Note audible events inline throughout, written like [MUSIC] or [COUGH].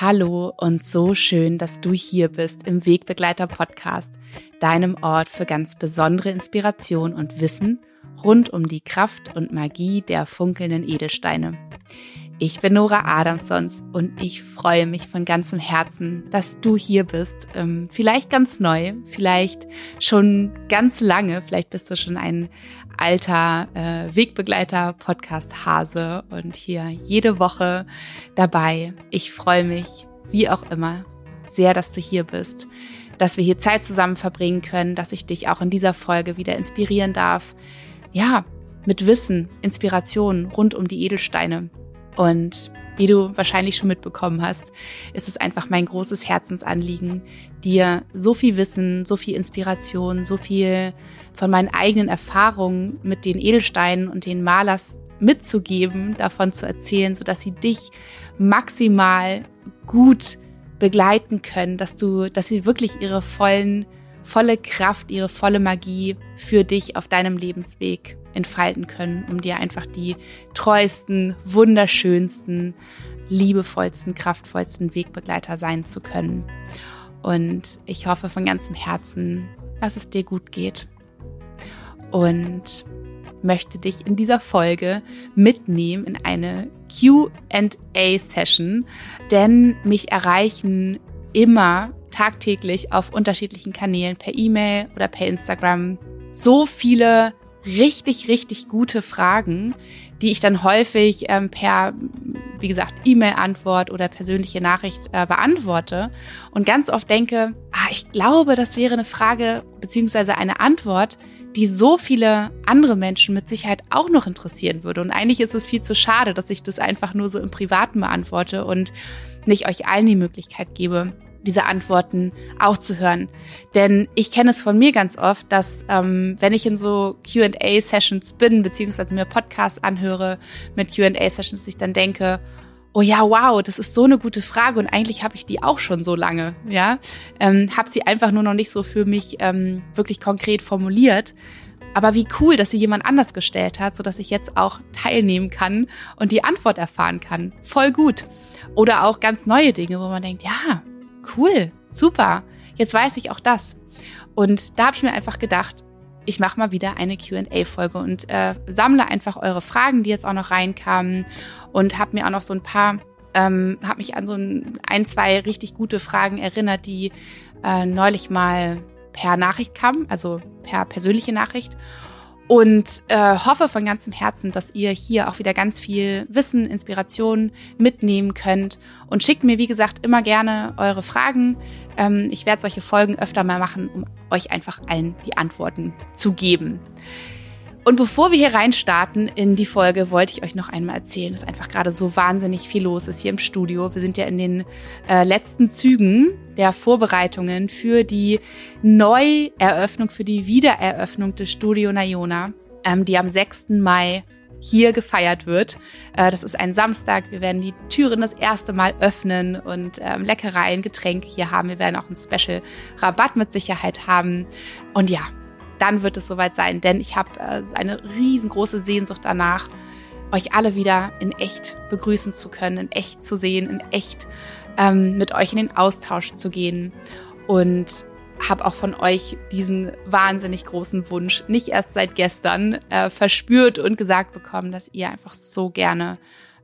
Hallo und so schön, dass du hier bist im Wegbegleiter Podcast, deinem Ort für ganz besondere Inspiration und Wissen rund um die Kraft und Magie der funkelnden Edelsteine. Ich bin Nora Adamsons und ich freue mich von ganzem Herzen, dass du hier bist. Ähm, vielleicht ganz neu, vielleicht schon ganz lange, vielleicht bist du schon ein alter äh, Wegbegleiter, Podcast Hase und hier jede Woche dabei. Ich freue mich, wie auch immer, sehr, dass du hier bist, dass wir hier Zeit zusammen verbringen können, dass ich dich auch in dieser Folge wieder inspirieren darf. Ja, mit Wissen, Inspiration rund um die Edelsteine und wie du wahrscheinlich schon mitbekommen hast, ist es einfach mein großes Herzensanliegen, dir so viel Wissen, so viel Inspiration, so viel von meinen eigenen Erfahrungen mit den Edelsteinen und den Malers mitzugeben, davon zu erzählen, so dass sie dich maximal gut begleiten können, dass du, dass sie wirklich ihre vollen, volle Kraft, ihre volle Magie für dich auf deinem Lebensweg entfalten können, um dir einfach die treuesten, wunderschönsten, liebevollsten, kraftvollsten Wegbegleiter sein zu können. Und ich hoffe von ganzem Herzen, dass es dir gut geht. Und möchte dich in dieser Folge mitnehmen in eine QA-Session, denn mich erreichen immer tagtäglich auf unterschiedlichen Kanälen per E-Mail oder per Instagram so viele richtig, richtig gute Fragen, die ich dann häufig ähm, per, wie gesagt, E-Mail-Antwort oder persönliche Nachricht äh, beantworte und ganz oft denke, ah, ich glaube, das wäre eine Frage beziehungsweise eine Antwort, die so viele andere Menschen mit Sicherheit auch noch interessieren würde. Und eigentlich ist es viel zu schade, dass ich das einfach nur so im Privaten beantworte und nicht euch allen die Möglichkeit gebe, diese Antworten auch zu hören. Denn ich kenne es von mir ganz oft, dass ähm, wenn ich in so QA-Sessions bin, beziehungsweise mir Podcasts anhöre mit QA-Sessions, ich dann denke, oh ja, wow, das ist so eine gute Frage und eigentlich habe ich die auch schon so lange, ja. Ähm, habe sie einfach nur noch nicht so für mich ähm, wirklich konkret formuliert. Aber wie cool, dass sie jemand anders gestellt hat, so dass ich jetzt auch teilnehmen kann und die Antwort erfahren kann. Voll gut. Oder auch ganz neue Dinge, wo man denkt, ja, cool, super, jetzt weiß ich auch das. Und da habe ich mir einfach gedacht, ich mache mal wieder eine QA-Folge und äh, sammle einfach eure Fragen, die jetzt auch noch reinkamen und habe mir auch noch so ein paar, ähm, habe mich an so ein, ein, zwei richtig gute Fragen erinnert, die äh, neulich mal per Nachricht kamen, also per persönliche Nachricht und äh, hoffe von ganzem Herzen, dass ihr hier auch wieder ganz viel Wissen, Inspiration mitnehmen könnt. Und schickt mir, wie gesagt, immer gerne eure Fragen. Ähm, ich werde solche Folgen öfter mal machen, um euch einfach allen die Antworten zu geben. Und bevor wir hier reinstarten in die Folge, wollte ich euch noch einmal erzählen, dass einfach gerade so wahnsinnig viel los ist hier im Studio. Wir sind ja in den äh, letzten Zügen der Vorbereitungen für die Neueröffnung, für die Wiedereröffnung des Studio Nayona, ähm, die am 6. Mai hier gefeiert wird. Äh, das ist ein Samstag. Wir werden die Türen das erste Mal öffnen und ähm, Leckereien, Getränke hier haben. Wir werden auch einen Special Rabatt mit Sicherheit haben. Und ja, dann wird es soweit sein, denn ich habe äh, eine riesengroße Sehnsucht danach, euch alle wieder in echt begrüßen zu können, in echt zu sehen, in echt ähm, mit euch in den Austausch zu gehen und habe auch von euch diesen wahnsinnig großen Wunsch nicht erst seit gestern äh, verspürt und gesagt bekommen, dass ihr einfach so gerne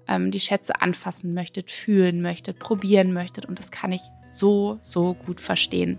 ähm, die Schätze anfassen möchtet, fühlen möchtet, probieren möchtet und das kann ich so, so gut verstehen.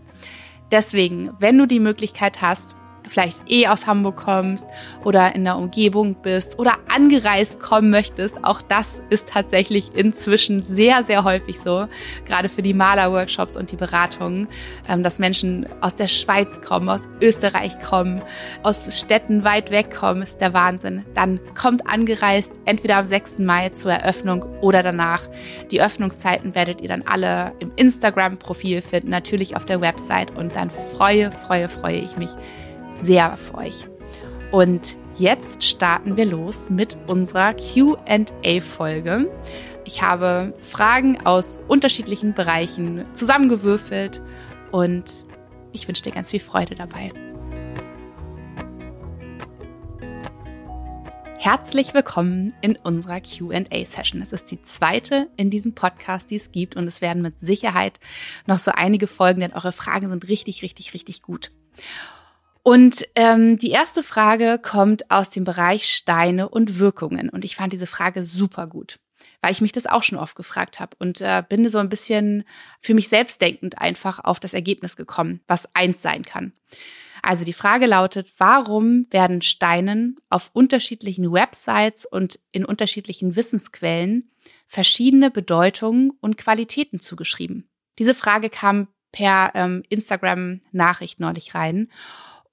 Deswegen, wenn du die Möglichkeit hast, vielleicht eh aus Hamburg kommst oder in der Umgebung bist oder angereist kommen möchtest. Auch das ist tatsächlich inzwischen sehr, sehr häufig so, gerade für die Malerworkshops und die Beratungen, ähm, dass Menschen aus der Schweiz kommen, aus Österreich kommen, aus Städten weit weg kommen, ist der Wahnsinn. Dann kommt angereist, entweder am 6. Mai zur Eröffnung oder danach. Die Öffnungszeiten werdet ihr dann alle im Instagram-Profil finden, natürlich auf der Website und dann freue, freue, freue ich mich sehr auf euch. Und jetzt starten wir los mit unserer QA-Folge. Ich habe Fragen aus unterschiedlichen Bereichen zusammengewürfelt und ich wünsche dir ganz viel Freude dabei. Herzlich willkommen in unserer QA-Session. Es ist die zweite in diesem Podcast, die es gibt und es werden mit Sicherheit noch so einige Folgen, denn eure Fragen sind richtig, richtig, richtig gut. Und ähm, die erste Frage kommt aus dem Bereich Steine und Wirkungen und ich fand diese Frage super gut weil ich mich das auch schon oft gefragt habe und äh, bin so ein bisschen für mich selbst denkend einfach auf das Ergebnis gekommen, was eins sein kann. Also die Frage lautet, warum werden Steinen auf unterschiedlichen Websites und in unterschiedlichen Wissensquellen verschiedene Bedeutungen und Qualitäten zugeschrieben? Diese Frage kam per ähm, Instagram-Nachricht neulich rein.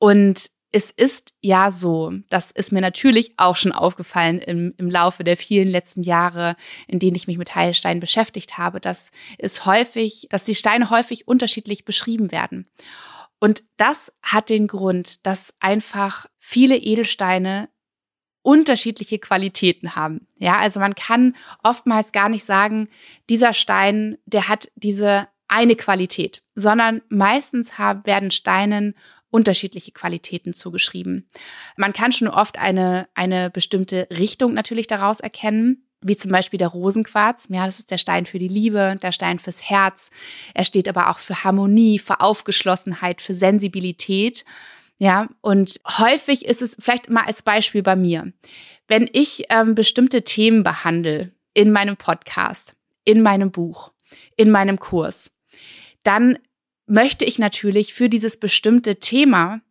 Und es ist ja so, das ist mir natürlich auch schon aufgefallen im, im Laufe der vielen letzten Jahre, in denen ich mich mit Heilsteinen beschäftigt habe, dass es häufig, dass die Steine häufig unterschiedlich beschrieben werden. Und das hat den Grund, dass einfach viele Edelsteine unterschiedliche Qualitäten haben. Ja, also man kann oftmals gar nicht sagen, dieser Stein, der hat diese eine Qualität, sondern meistens haben, werden Steinen unterschiedliche Qualitäten zugeschrieben. Man kann schon oft eine, eine bestimmte Richtung natürlich daraus erkennen wie zum Beispiel der Rosenquarz. Ja, das ist der Stein für die Liebe, der Stein fürs Herz. Er steht aber auch für Harmonie, für Aufgeschlossenheit, für Sensibilität. Ja, und häufig ist es vielleicht mal als Beispiel bei mir, wenn ich ähm, bestimmte Themen behandle in meinem Podcast, in meinem Buch, in meinem Kurs, dann möchte ich natürlich für dieses bestimmte Thema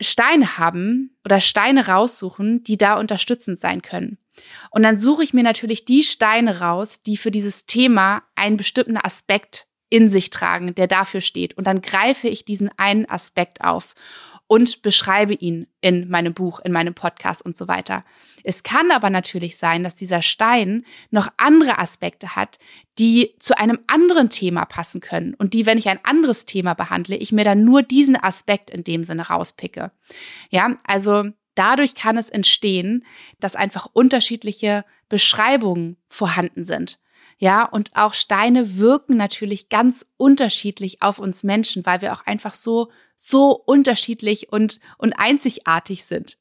Steine haben oder Steine raussuchen, die da unterstützend sein können. Und dann suche ich mir natürlich die Steine raus, die für dieses Thema einen bestimmten Aspekt in sich tragen, der dafür steht. Und dann greife ich diesen einen Aspekt auf und beschreibe ihn in meinem Buch, in meinem Podcast und so weiter. Es kann aber natürlich sein, dass dieser Stein noch andere Aspekte hat, die zu einem anderen Thema passen können und die, wenn ich ein anderes Thema behandle, ich mir dann nur diesen Aspekt in dem Sinne rauspicke. Ja, also dadurch kann es entstehen, dass einfach unterschiedliche Beschreibungen vorhanden sind. Ja, und auch Steine wirken natürlich ganz unterschiedlich auf uns Menschen, weil wir auch einfach so so unterschiedlich und, und einzigartig sind.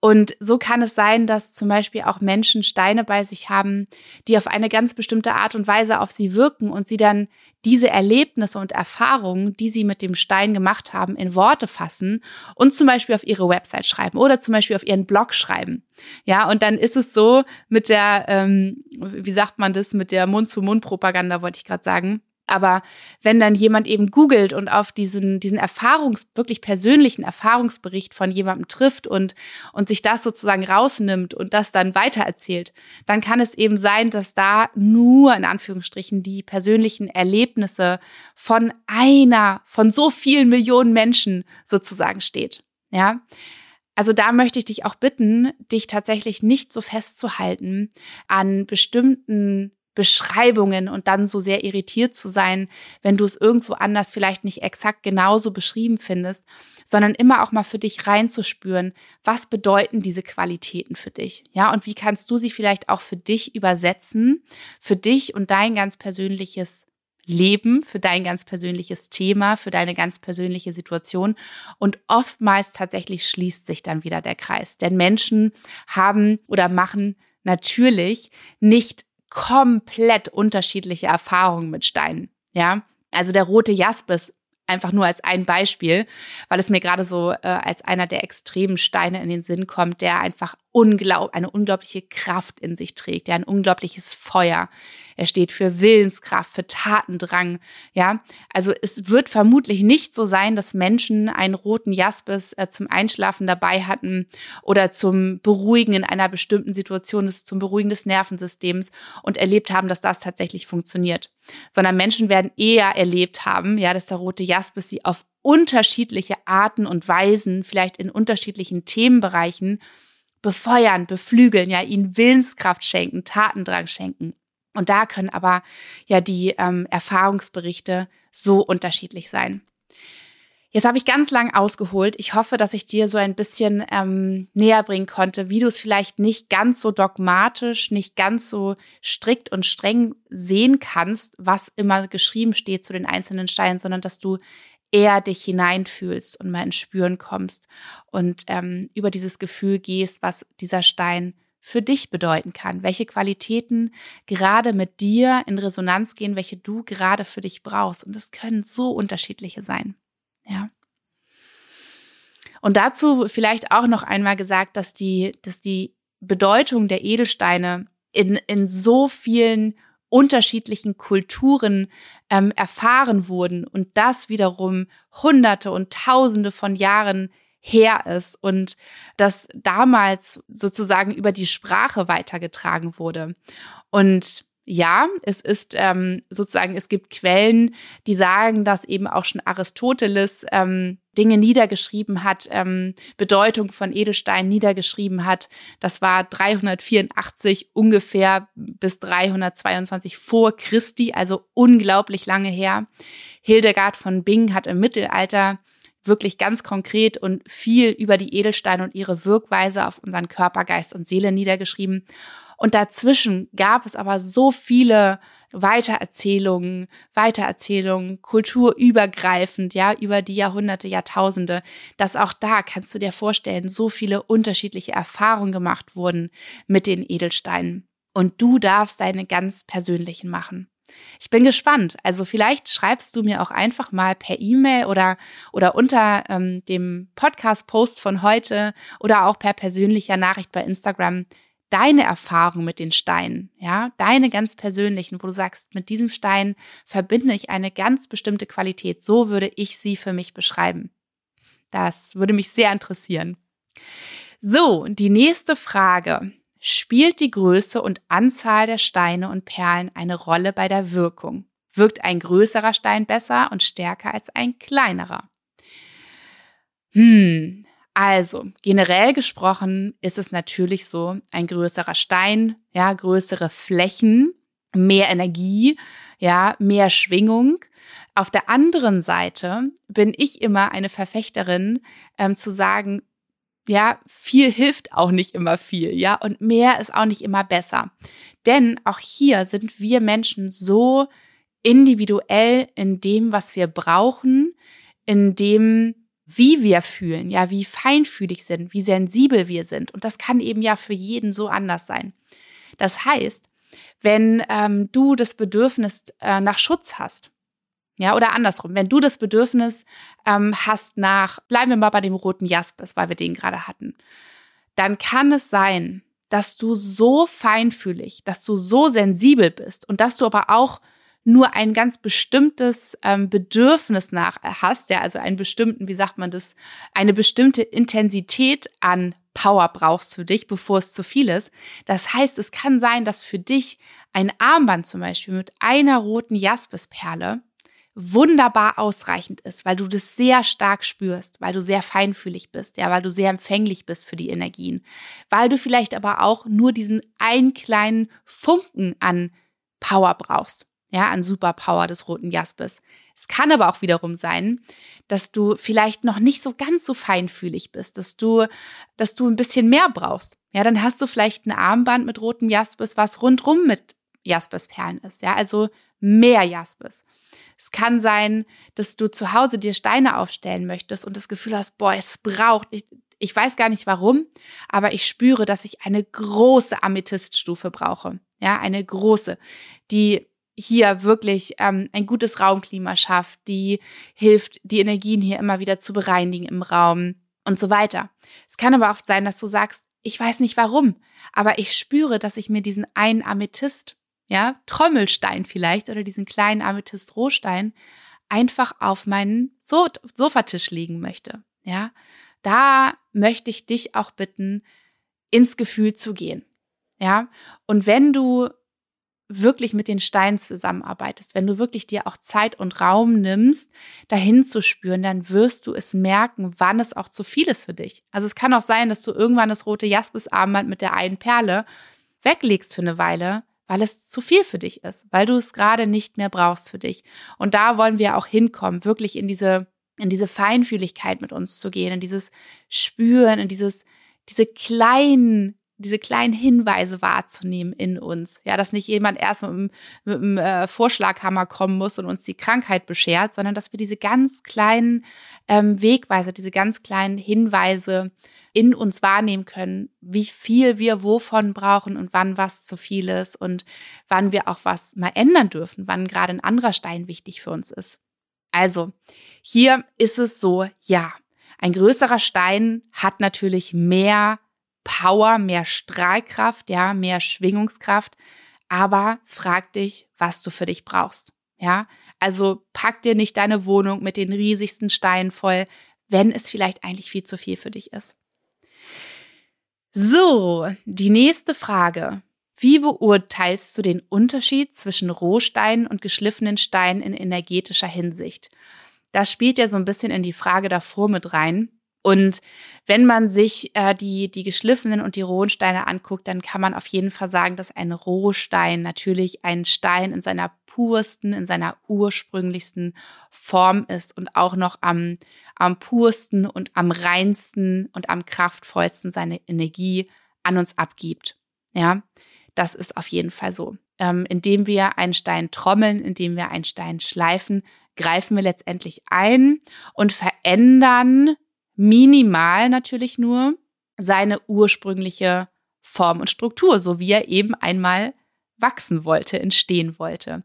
Und so kann es sein, dass zum Beispiel auch Menschen Steine bei sich haben, die auf eine ganz bestimmte Art und Weise auf sie wirken und sie dann diese Erlebnisse und Erfahrungen, die sie mit dem Stein gemacht haben, in Worte fassen und zum Beispiel auf ihre Website schreiben oder zum Beispiel auf ihren Blog schreiben. Ja, und dann ist es so mit der, ähm, wie sagt man das, mit der Mund-zu-Mund-Propaganda, wollte ich gerade sagen aber wenn dann jemand eben googelt und auf diesen, diesen Erfahrungs-, wirklich persönlichen Erfahrungsbericht von jemandem trifft und, und sich das sozusagen rausnimmt und das dann weitererzählt, dann kann es eben sein, dass da nur in Anführungsstrichen die persönlichen Erlebnisse von einer, von so vielen Millionen Menschen sozusagen steht. Ja. Also da möchte ich dich auch bitten, dich tatsächlich nicht so festzuhalten an bestimmten Beschreibungen und dann so sehr irritiert zu sein, wenn du es irgendwo anders vielleicht nicht exakt genauso beschrieben findest, sondern immer auch mal für dich reinzuspüren, was bedeuten diese Qualitäten für dich? Ja, und wie kannst du sie vielleicht auch für dich übersetzen, für dich und dein ganz persönliches Leben, für dein ganz persönliches Thema, für deine ganz persönliche Situation. Und oftmals tatsächlich schließt sich dann wieder der Kreis. Denn Menschen haben oder machen natürlich nicht komplett unterschiedliche Erfahrungen mit Steinen. Ja, also der rote Jaspis einfach nur als ein Beispiel, weil es mir gerade so äh, als einer der extremen Steine in den Sinn kommt, der einfach unglaub, eine unglaubliche Kraft in sich trägt, ja, ein unglaubliches Feuer. Er steht für Willenskraft, für Tatendrang, ja. Also es wird vermutlich nicht so sein, dass Menschen einen roten Jaspis äh, zum Einschlafen dabei hatten oder zum Beruhigen in einer bestimmten Situation, zum Beruhigen des Nervensystems und erlebt haben, dass das tatsächlich funktioniert. Sondern Menschen werden eher erlebt haben, ja, dass der rote Jaspis sie auf unterschiedliche Arten und Weisen, vielleicht in unterschiedlichen Themenbereichen befeuern, beflügeln, ja, ihnen Willenskraft schenken, Tatendrang schenken. Und da können aber ja die ähm, Erfahrungsberichte so unterschiedlich sein. Jetzt habe ich ganz lang ausgeholt. Ich hoffe, dass ich dir so ein bisschen ähm, näher bringen konnte, wie du es vielleicht nicht ganz so dogmatisch, nicht ganz so strikt und streng sehen kannst, was immer geschrieben steht zu den einzelnen Steinen, sondern dass du eher dich hineinfühlst und mal ins Spüren kommst und ähm, über dieses Gefühl gehst, was dieser Stein für dich bedeuten kann, welche Qualitäten gerade mit dir in Resonanz gehen, welche du gerade für dich brauchst. Und das können so unterschiedliche sein. Ja. Und dazu vielleicht auch noch einmal gesagt, dass die, dass die Bedeutung der Edelsteine in, in so vielen unterschiedlichen Kulturen ähm, erfahren wurden und das wiederum Hunderte und Tausende von Jahren her ist und das damals sozusagen über die Sprache weitergetragen wurde. Und ja, es ist ähm, sozusagen, es gibt Quellen, die sagen, dass eben auch schon Aristoteles ähm, Dinge niedergeschrieben hat, ähm, Bedeutung von Edelstein niedergeschrieben hat. Das war 384 ungefähr bis 322 vor Christi, also unglaublich lange her. Hildegard von Bing hat im Mittelalter wirklich ganz konkret und viel über die Edelsteine und ihre Wirkweise auf unseren Körper, Geist und Seele niedergeschrieben. Und dazwischen gab es aber so viele Weitererzählungen, Weitererzählungen, kulturübergreifend, ja, über die Jahrhunderte, Jahrtausende, dass auch da kannst du dir vorstellen, so viele unterschiedliche Erfahrungen gemacht wurden mit den Edelsteinen. Und du darfst deine ganz persönlichen machen. Ich bin gespannt. Also vielleicht schreibst du mir auch einfach mal per E-Mail oder, oder unter ähm, dem Podcast-Post von heute oder auch per persönlicher Nachricht bei Instagram deine Erfahrung mit den Steinen, ja, deine ganz persönlichen, wo du sagst, mit diesem Stein verbinde ich eine ganz bestimmte Qualität. So würde ich sie für mich beschreiben. Das würde mich sehr interessieren. So, die nächste Frage. Spielt die Größe und Anzahl der Steine und Perlen eine Rolle bei der Wirkung? Wirkt ein größerer Stein besser und stärker als ein kleinerer? Hm, also generell gesprochen ist es natürlich so, ein größerer Stein, ja, größere Flächen, mehr Energie, ja, mehr Schwingung. Auf der anderen Seite bin ich immer eine Verfechterin, ähm, zu sagen, ja, viel hilft auch nicht immer viel, ja, und mehr ist auch nicht immer besser. Denn auch hier sind wir Menschen so individuell in dem, was wir brauchen, in dem, wie wir fühlen, ja, wie feinfühlig sind, wie sensibel wir sind. Und das kann eben ja für jeden so anders sein. Das heißt, wenn ähm, du das Bedürfnis äh, nach Schutz hast, ja, oder andersrum, wenn du das Bedürfnis ähm, hast nach, bleiben wir mal bei dem roten Jaspis, weil wir den gerade hatten, dann kann es sein, dass du so feinfühlig, dass du so sensibel bist und dass du aber auch nur ein ganz bestimmtes ähm, Bedürfnis nach hast, ja, also einen bestimmten, wie sagt man das, eine bestimmte Intensität an Power brauchst für dich, bevor es zu viel ist. Das heißt, es kann sein, dass für dich ein Armband zum Beispiel mit einer roten Jaspisperle wunderbar ausreichend ist, weil du das sehr stark spürst, weil du sehr feinfühlig bist, ja, weil du sehr empfänglich bist für die Energien, weil du vielleicht aber auch nur diesen einen kleinen Funken an Power brauchst, ja, an Superpower des roten Jaspis. Es kann aber auch wiederum sein, dass du vielleicht noch nicht so ganz so feinfühlig bist, dass du, dass du ein bisschen mehr brauchst. Ja, dann hast du vielleicht ein Armband mit rotem Jaspis, was rundrum mit Jaspisperlen ist, ja, also mehr Jaspis. Es kann sein, dass du zu Hause dir Steine aufstellen möchtest und das Gefühl hast, boah, es braucht, ich, ich weiß gar nicht warum, aber ich spüre, dass ich eine große Amethyststufe brauche. Ja, eine große, die hier wirklich ähm, ein gutes Raumklima schafft, die hilft, die Energien hier immer wieder zu bereinigen im Raum und so weiter. Es kann aber oft sein, dass du sagst, ich weiß nicht warum, aber ich spüre, dass ich mir diesen einen Amethyst ja, Trommelstein vielleicht oder diesen kleinen Amethyst-Rohstein einfach auf meinen so Sofatisch legen möchte. Ja, da möchte ich dich auch bitten, ins Gefühl zu gehen. Ja, und wenn du wirklich mit den Steinen zusammenarbeitest, wenn du wirklich dir auch Zeit und Raum nimmst, dahin zu spüren, dann wirst du es merken, wann es auch zu viel ist für dich. Also es kann auch sein, dass du irgendwann das rote Jaspis-Armband mit der einen Perle weglegst für eine Weile weil es zu viel für dich ist, weil du es gerade nicht mehr brauchst für dich. Und da wollen wir auch hinkommen, wirklich in diese, in diese Feinfühligkeit mit uns zu gehen, in dieses Spüren, in dieses, diese kleinen diese kleinen Hinweise wahrzunehmen in uns. Ja, dass nicht jemand erst mit einem, mit einem äh, Vorschlaghammer kommen muss und uns die Krankheit beschert, sondern dass wir diese ganz kleinen ähm, Wegweiser, diese ganz kleinen Hinweise in uns wahrnehmen können, wie viel wir wovon brauchen und wann was zu viel ist und wann wir auch was mal ändern dürfen, wann gerade ein anderer Stein wichtig für uns ist. Also, hier ist es so, ja, ein größerer Stein hat natürlich mehr Power, mehr Strahlkraft, ja, mehr Schwingungskraft. Aber frag dich, was du für dich brauchst. Ja, also pack dir nicht deine Wohnung mit den riesigsten Steinen voll, wenn es vielleicht eigentlich viel zu viel für dich ist. So, die nächste Frage. Wie beurteilst du den Unterschied zwischen Rohsteinen und geschliffenen Steinen in energetischer Hinsicht? Das spielt ja so ein bisschen in die Frage davor mit rein. Und wenn man sich äh, die, die geschliffenen und die rohen Steine anguckt, dann kann man auf jeden Fall sagen, dass ein Rohstein natürlich ein Stein in seiner pursten, in seiner ursprünglichsten Form ist und auch noch am, am pursten und am reinsten und am kraftvollsten seine Energie an uns abgibt. Ja, das ist auf jeden Fall so. Ähm, indem wir einen Stein trommeln, indem wir einen Stein schleifen, greifen wir letztendlich ein und verändern minimal natürlich nur seine ursprüngliche Form und Struktur, so wie er eben einmal wachsen wollte, entstehen wollte.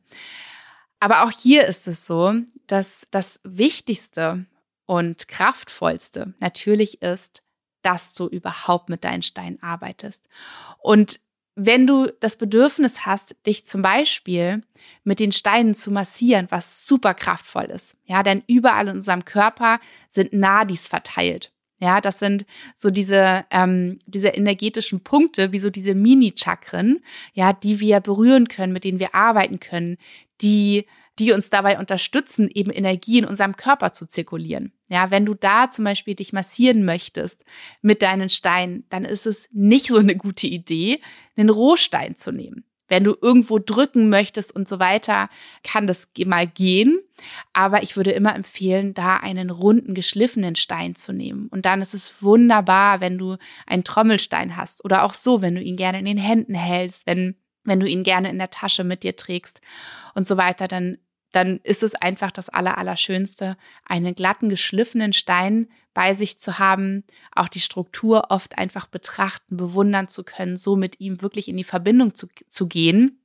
Aber auch hier ist es so, dass das Wichtigste und Kraftvollste natürlich ist, dass du überhaupt mit deinen Steinen arbeitest. Und wenn du das Bedürfnis hast, dich zum Beispiel mit den Steinen zu massieren, was super kraftvoll ist, ja, denn überall in unserem Körper sind Nadis verteilt. Ja, das sind so diese, ähm, diese energetischen Punkte, wie so diese Mini-Chakren, ja, die wir berühren können, mit denen wir arbeiten können, die die uns dabei unterstützen, eben Energie in unserem Körper zu zirkulieren. Ja, wenn du da zum Beispiel dich massieren möchtest mit deinen Steinen, dann ist es nicht so eine gute Idee, einen Rohstein zu nehmen. Wenn du irgendwo drücken möchtest und so weiter, kann das mal gehen. Aber ich würde immer empfehlen, da einen runden, geschliffenen Stein zu nehmen. Und dann ist es wunderbar, wenn du einen Trommelstein hast oder auch so, wenn du ihn gerne in den Händen hältst, wenn wenn du ihn gerne in der Tasche mit dir trägst und so weiter, dann, dann ist es einfach das Allerallerschönste, einen glatten, geschliffenen Stein bei sich zu haben, auch die Struktur oft einfach betrachten, bewundern zu können, so mit ihm wirklich in die Verbindung zu, zu gehen.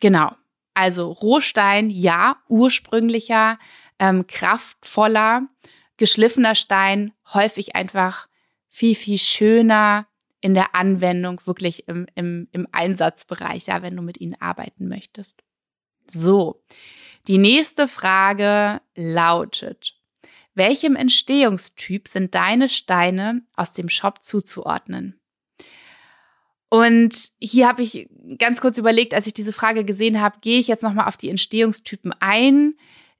Genau. Also Rohstein, ja, ursprünglicher, ähm, kraftvoller, geschliffener Stein, häufig einfach viel, viel schöner, in der Anwendung, wirklich im, im, im Einsatzbereich, ja, wenn du mit ihnen arbeiten möchtest. So, die nächste Frage lautet, welchem Entstehungstyp sind deine Steine aus dem Shop zuzuordnen? Und hier habe ich ganz kurz überlegt, als ich diese Frage gesehen habe, gehe ich jetzt nochmal auf die Entstehungstypen ein?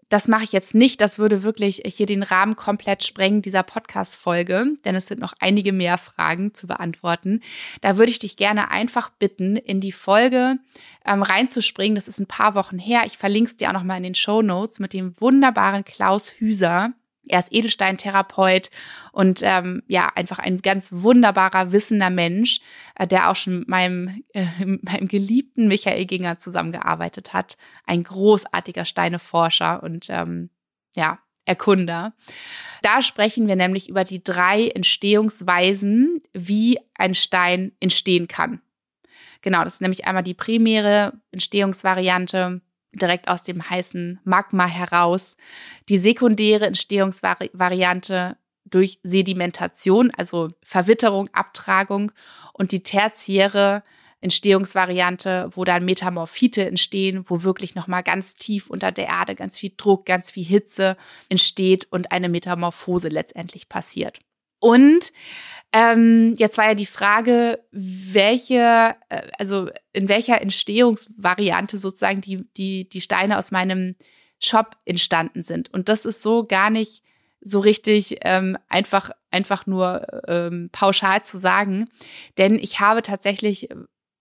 Das mache ich jetzt nicht. Das würde wirklich hier den Rahmen komplett sprengen dieser Podcast-Folge, denn es sind noch einige mehr Fragen zu beantworten. Da würde ich dich gerne einfach bitten, in die Folge ähm, reinzuspringen. Das ist ein paar Wochen her. Ich verlinke es dir auch nochmal in den Show Notes mit dem wunderbaren Klaus Hüser er ist Edelsteintherapeut und ähm, ja, einfach ein ganz wunderbarer, wissender Mensch, äh, der auch schon mit meinem, äh, meinem geliebten Michael Ginger zusammengearbeitet hat. Ein großartiger Steineforscher und ähm, ja, Erkunder. Da sprechen wir nämlich über die drei Entstehungsweisen, wie ein Stein entstehen kann. Genau, das ist nämlich einmal die primäre Entstehungsvariante, direkt aus dem heißen Magma heraus. Die sekundäre Entstehungsvariante durch Sedimentation, also Verwitterung, Abtragung und die tertiäre Entstehungsvariante, wo dann Metamorphite entstehen, wo wirklich nochmal ganz tief unter der Erde ganz viel Druck, ganz viel Hitze entsteht und eine Metamorphose letztendlich passiert. Und ähm, jetzt war ja die Frage, welche, äh, also in welcher Entstehungsvariante sozusagen die, die, die Steine aus meinem Shop entstanden sind. Und das ist so gar nicht so richtig ähm, einfach, einfach nur ähm, pauschal zu sagen. Denn ich habe tatsächlich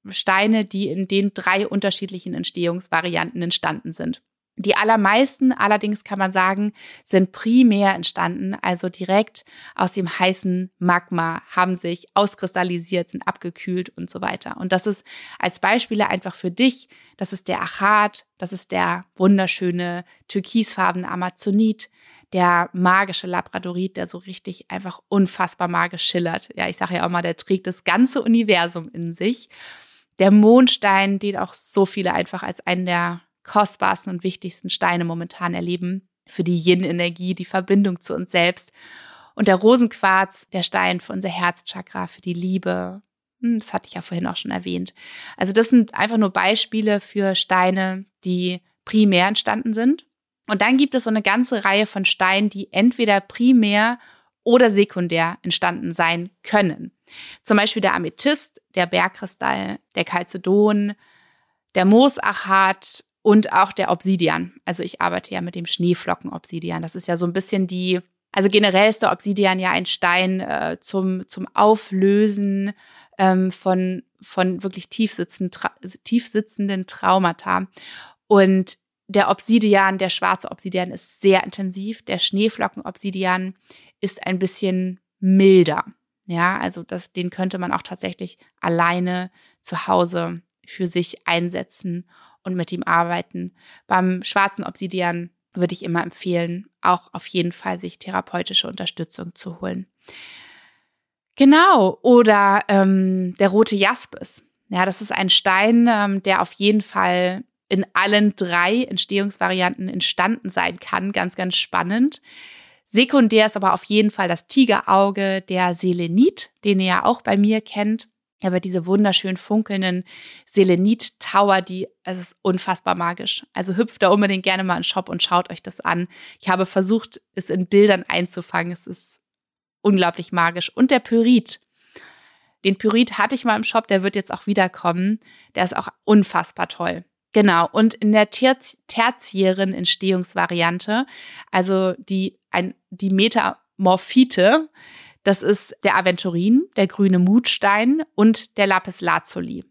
Steine, die in den drei unterschiedlichen Entstehungsvarianten entstanden sind. Die allermeisten allerdings kann man sagen, sind primär entstanden, also direkt aus dem heißen Magma, haben sich auskristallisiert, sind abgekühlt und so weiter. Und das ist als Beispiele einfach für dich. Das ist der Achat, das ist der wunderschöne türkisfarbene Amazonit, der magische Labradorit, der so richtig einfach unfassbar magisch schillert. Ja, ich sage ja auch mal, der trägt das ganze Universum in sich. Der Mondstein, den auch so viele einfach als einen der kostbarsten und wichtigsten Steine momentan erleben für die Yin-Energie, die Verbindung zu uns selbst. Und der Rosenquarz, der Stein für unser Herzchakra, für die Liebe. Hm, das hatte ich ja vorhin auch schon erwähnt. Also das sind einfach nur Beispiele für Steine, die primär entstanden sind. Und dann gibt es so eine ganze Reihe von Steinen, die entweder primär oder sekundär entstanden sein können. Zum Beispiel der Amethyst, der Bergkristall, der Chalcedon, der Moosachat und auch der Obsidian. Also ich arbeite ja mit dem Schneeflocken-Obsidian. Das ist ja so ein bisschen die, also generell ist der Obsidian ja ein Stein äh, zum, zum Auflösen ähm, von, von wirklich tiefsitzenden, tra tiefsitzenden Traumata. Und der Obsidian, der schwarze Obsidian ist sehr intensiv. Der Schneeflocken-Obsidian ist ein bisschen milder. Ja, also das, den könnte man auch tatsächlich alleine zu Hause für sich einsetzen und mit ihm arbeiten. Beim schwarzen Obsidian würde ich immer empfehlen, auch auf jeden Fall sich therapeutische Unterstützung zu holen. Genau, oder ähm, der rote Jaspis. Ja, das ist ein Stein, ähm, der auf jeden Fall in allen drei Entstehungsvarianten entstanden sein kann. Ganz, ganz spannend. Sekundär ist aber auf jeden Fall das Tigerauge, der Selenit, den ihr ja auch bei mir kennt aber diese wunderschön funkelnden Selenit-Tower, die, es ist unfassbar magisch. Also hüpft da unbedingt gerne mal in den Shop und schaut euch das an. Ich habe versucht, es in Bildern einzufangen. Es ist unglaublich magisch. Und der Pyrit. Den Pyrit hatte ich mal im Shop, der wird jetzt auch wiederkommen. Der ist auch unfassbar toll. Genau. Und in der terz tertiären Entstehungsvariante, also die, ein, die Metamorphite, das ist der Aventurin, der grüne Mutstein und der Lapis Lazuli.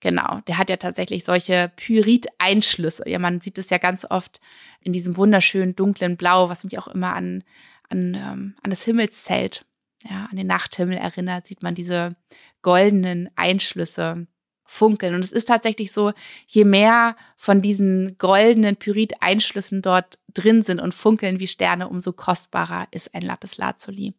Genau, der hat ja tatsächlich solche Pyrit-Einschlüsse. Ja, man sieht es ja ganz oft in diesem wunderschönen dunklen Blau, was mich auch immer an, an, ähm, an das Himmelszelt, ja, an den Nachthimmel erinnert, sieht man diese goldenen Einschlüsse funkeln. Und es ist tatsächlich so, je mehr von diesen goldenen Pyrit-Einschlüssen dort drin sind und funkeln wie Sterne, umso kostbarer ist ein Lapis Lazuli.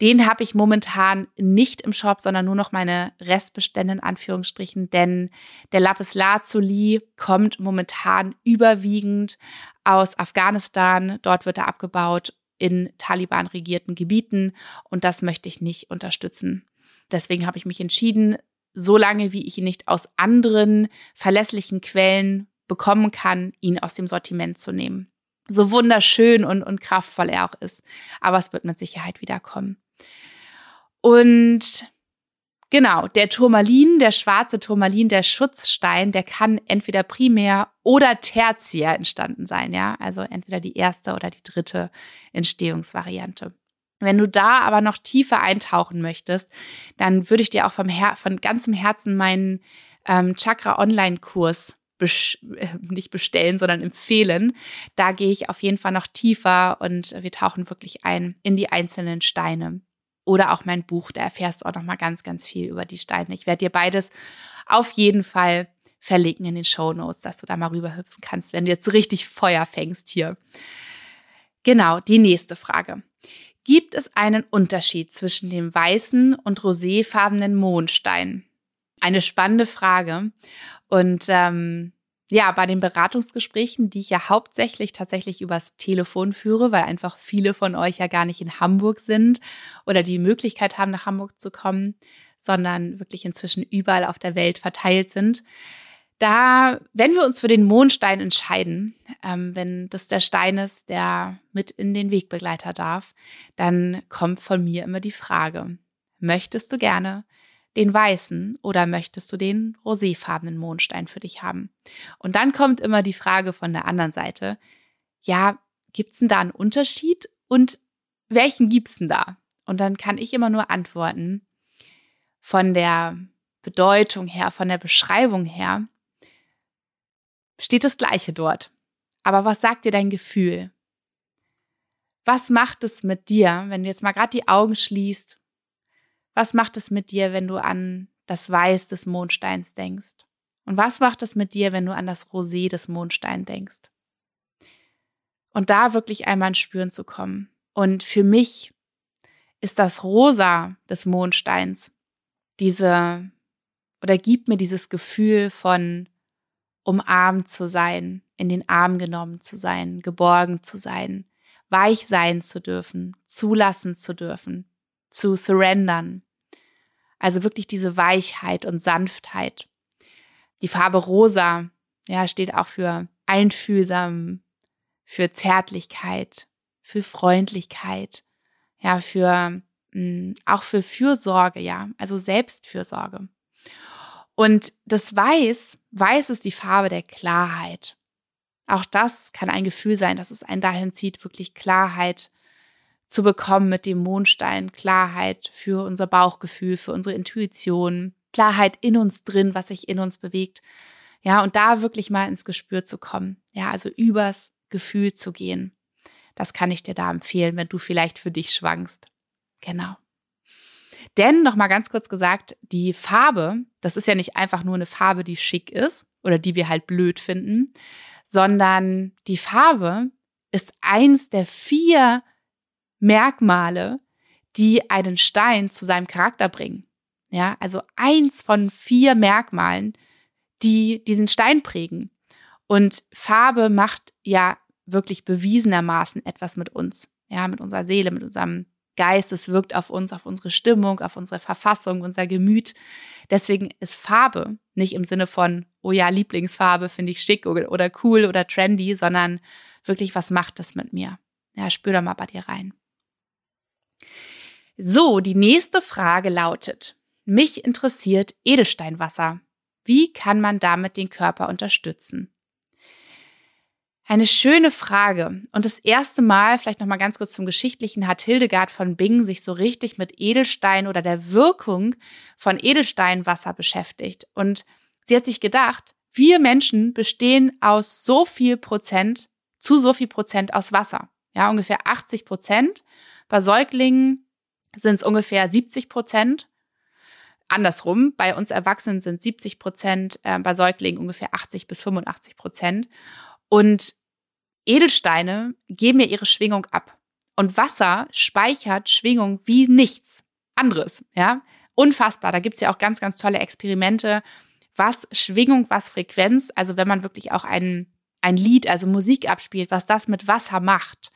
Den habe ich momentan nicht im Shop, sondern nur noch meine Restbestände in Anführungsstrichen, denn der Lapis Lazuli kommt momentan überwiegend aus Afghanistan. Dort wird er abgebaut in Taliban regierten Gebieten und das möchte ich nicht unterstützen. Deswegen habe ich mich entschieden, solange wie ich ihn nicht aus anderen verlässlichen Quellen bekommen kann, ihn aus dem Sortiment zu nehmen. So wunderschön und, und kraftvoll er auch ist. Aber es wird mit Sicherheit wiederkommen. Und genau, der Turmalin, der schwarze Turmalin, der Schutzstein, der kann entweder primär oder tertiär entstanden sein, ja. Also entweder die erste oder die dritte Entstehungsvariante. Wenn du da aber noch tiefer eintauchen möchtest, dann würde ich dir auch vom Her von ganzem Herzen meinen ähm, Chakra-Online-Kurs äh, nicht bestellen, sondern empfehlen. Da gehe ich auf jeden Fall noch tiefer und wir tauchen wirklich ein in die einzelnen Steine oder auch mein Buch. Da erfährst du auch noch mal ganz, ganz viel über die Steine. Ich werde dir beides auf jeden Fall verlinken in den Show Notes, dass du da mal rüberhüpfen kannst, wenn du jetzt richtig Feuer fängst hier. Genau, die nächste Frage. Gibt es einen Unterschied zwischen dem weißen und roséfarbenen Mondstein? Eine spannende Frage. Und ähm, ja, bei den Beratungsgesprächen, die ich ja hauptsächlich tatsächlich übers Telefon führe, weil einfach viele von euch ja gar nicht in Hamburg sind oder die Möglichkeit haben, nach Hamburg zu kommen, sondern wirklich inzwischen überall auf der Welt verteilt sind. Da, wenn wir uns für den Mondstein entscheiden, ähm, wenn das der Stein ist, der mit in den Wegbegleiter darf, dann kommt von mir immer die Frage, möchtest du gerne den weißen oder möchtest du den roséfarbenen Mondstein für dich haben? Und dann kommt immer die Frage von der anderen Seite, ja, gibt's denn da einen Unterschied und welchen gibt's denn da? Und dann kann ich immer nur antworten, von der Bedeutung her, von der Beschreibung her, steht das Gleiche dort. Aber was sagt dir dein Gefühl? Was macht es mit dir, wenn du jetzt mal gerade die Augen schließt? Was macht es mit dir, wenn du an das Weiß des Mondsteins denkst? Und was macht es mit dir, wenn du an das Rosé des Mondsteins denkst? Und da wirklich einmal ins Spüren zu kommen. Und für mich ist das Rosa des Mondsteins diese oder gibt mir dieses Gefühl von umarmt zu sein, in den Arm genommen zu sein, geborgen zu sein, weich sein zu dürfen, zulassen zu dürfen, zu surrendern. Also wirklich diese Weichheit und Sanftheit. Die Farbe rosa, ja, steht auch für einfühlsam, für Zärtlichkeit, für Freundlichkeit, ja, für mh, mm, auch für Fürsorge, ja, also Selbstfürsorge. Und das Weiß, Weiß ist die Farbe der Klarheit. Auch das kann ein Gefühl sein, dass es einen dahin zieht, wirklich Klarheit zu bekommen mit dem Mondstein, Klarheit für unser Bauchgefühl, für unsere Intuition, Klarheit in uns drin, was sich in uns bewegt. Ja, und da wirklich mal ins Gespür zu kommen. Ja, also übers Gefühl zu gehen. Das kann ich dir da empfehlen, wenn du vielleicht für dich schwankst. Genau. Denn noch mal ganz kurz gesagt, die Farbe, das ist ja nicht einfach nur eine Farbe, die schick ist oder die wir halt blöd finden, sondern die Farbe ist eins der vier Merkmale, die einen Stein zu seinem Charakter bringen. Ja, also eins von vier Merkmalen, die diesen Stein prägen. Und Farbe macht ja wirklich bewiesenermaßen etwas mit uns, ja, mit unserer Seele, mit unserem Geist. Es wirkt auf uns, auf unsere Stimmung, auf unsere Verfassung, unser Gemüt. Deswegen ist Farbe nicht im Sinne von, oh ja, Lieblingsfarbe finde ich schick oder, cool oder trendy, sondern wirklich, was macht das mit mir? Ja, spür da mal bei dir rein. So, die nächste Frage lautet, mich interessiert Edelsteinwasser. Wie kann man damit den Körper unterstützen? Eine schöne Frage. Und das erste Mal, vielleicht noch mal ganz kurz zum Geschichtlichen, hat Hildegard von Bingen sich so richtig mit Edelstein oder der Wirkung von Edelsteinwasser beschäftigt. Und sie hat sich gedacht, wir Menschen bestehen aus so viel Prozent, zu so viel Prozent aus Wasser. Ja, ungefähr 80 Prozent. Bei Säuglingen sind es ungefähr 70 Prozent. Andersrum, bei uns Erwachsenen sind 70 Prozent, äh, bei Säuglingen ungefähr 80 bis 85 Prozent. Und Edelsteine geben ja ihre Schwingung ab. Und Wasser speichert Schwingung wie nichts anderes, ja. Unfassbar. Da gibt's ja auch ganz, ganz tolle Experimente, was Schwingung, was Frequenz, also wenn man wirklich auch ein, ein Lied, also Musik abspielt, was das mit Wasser macht.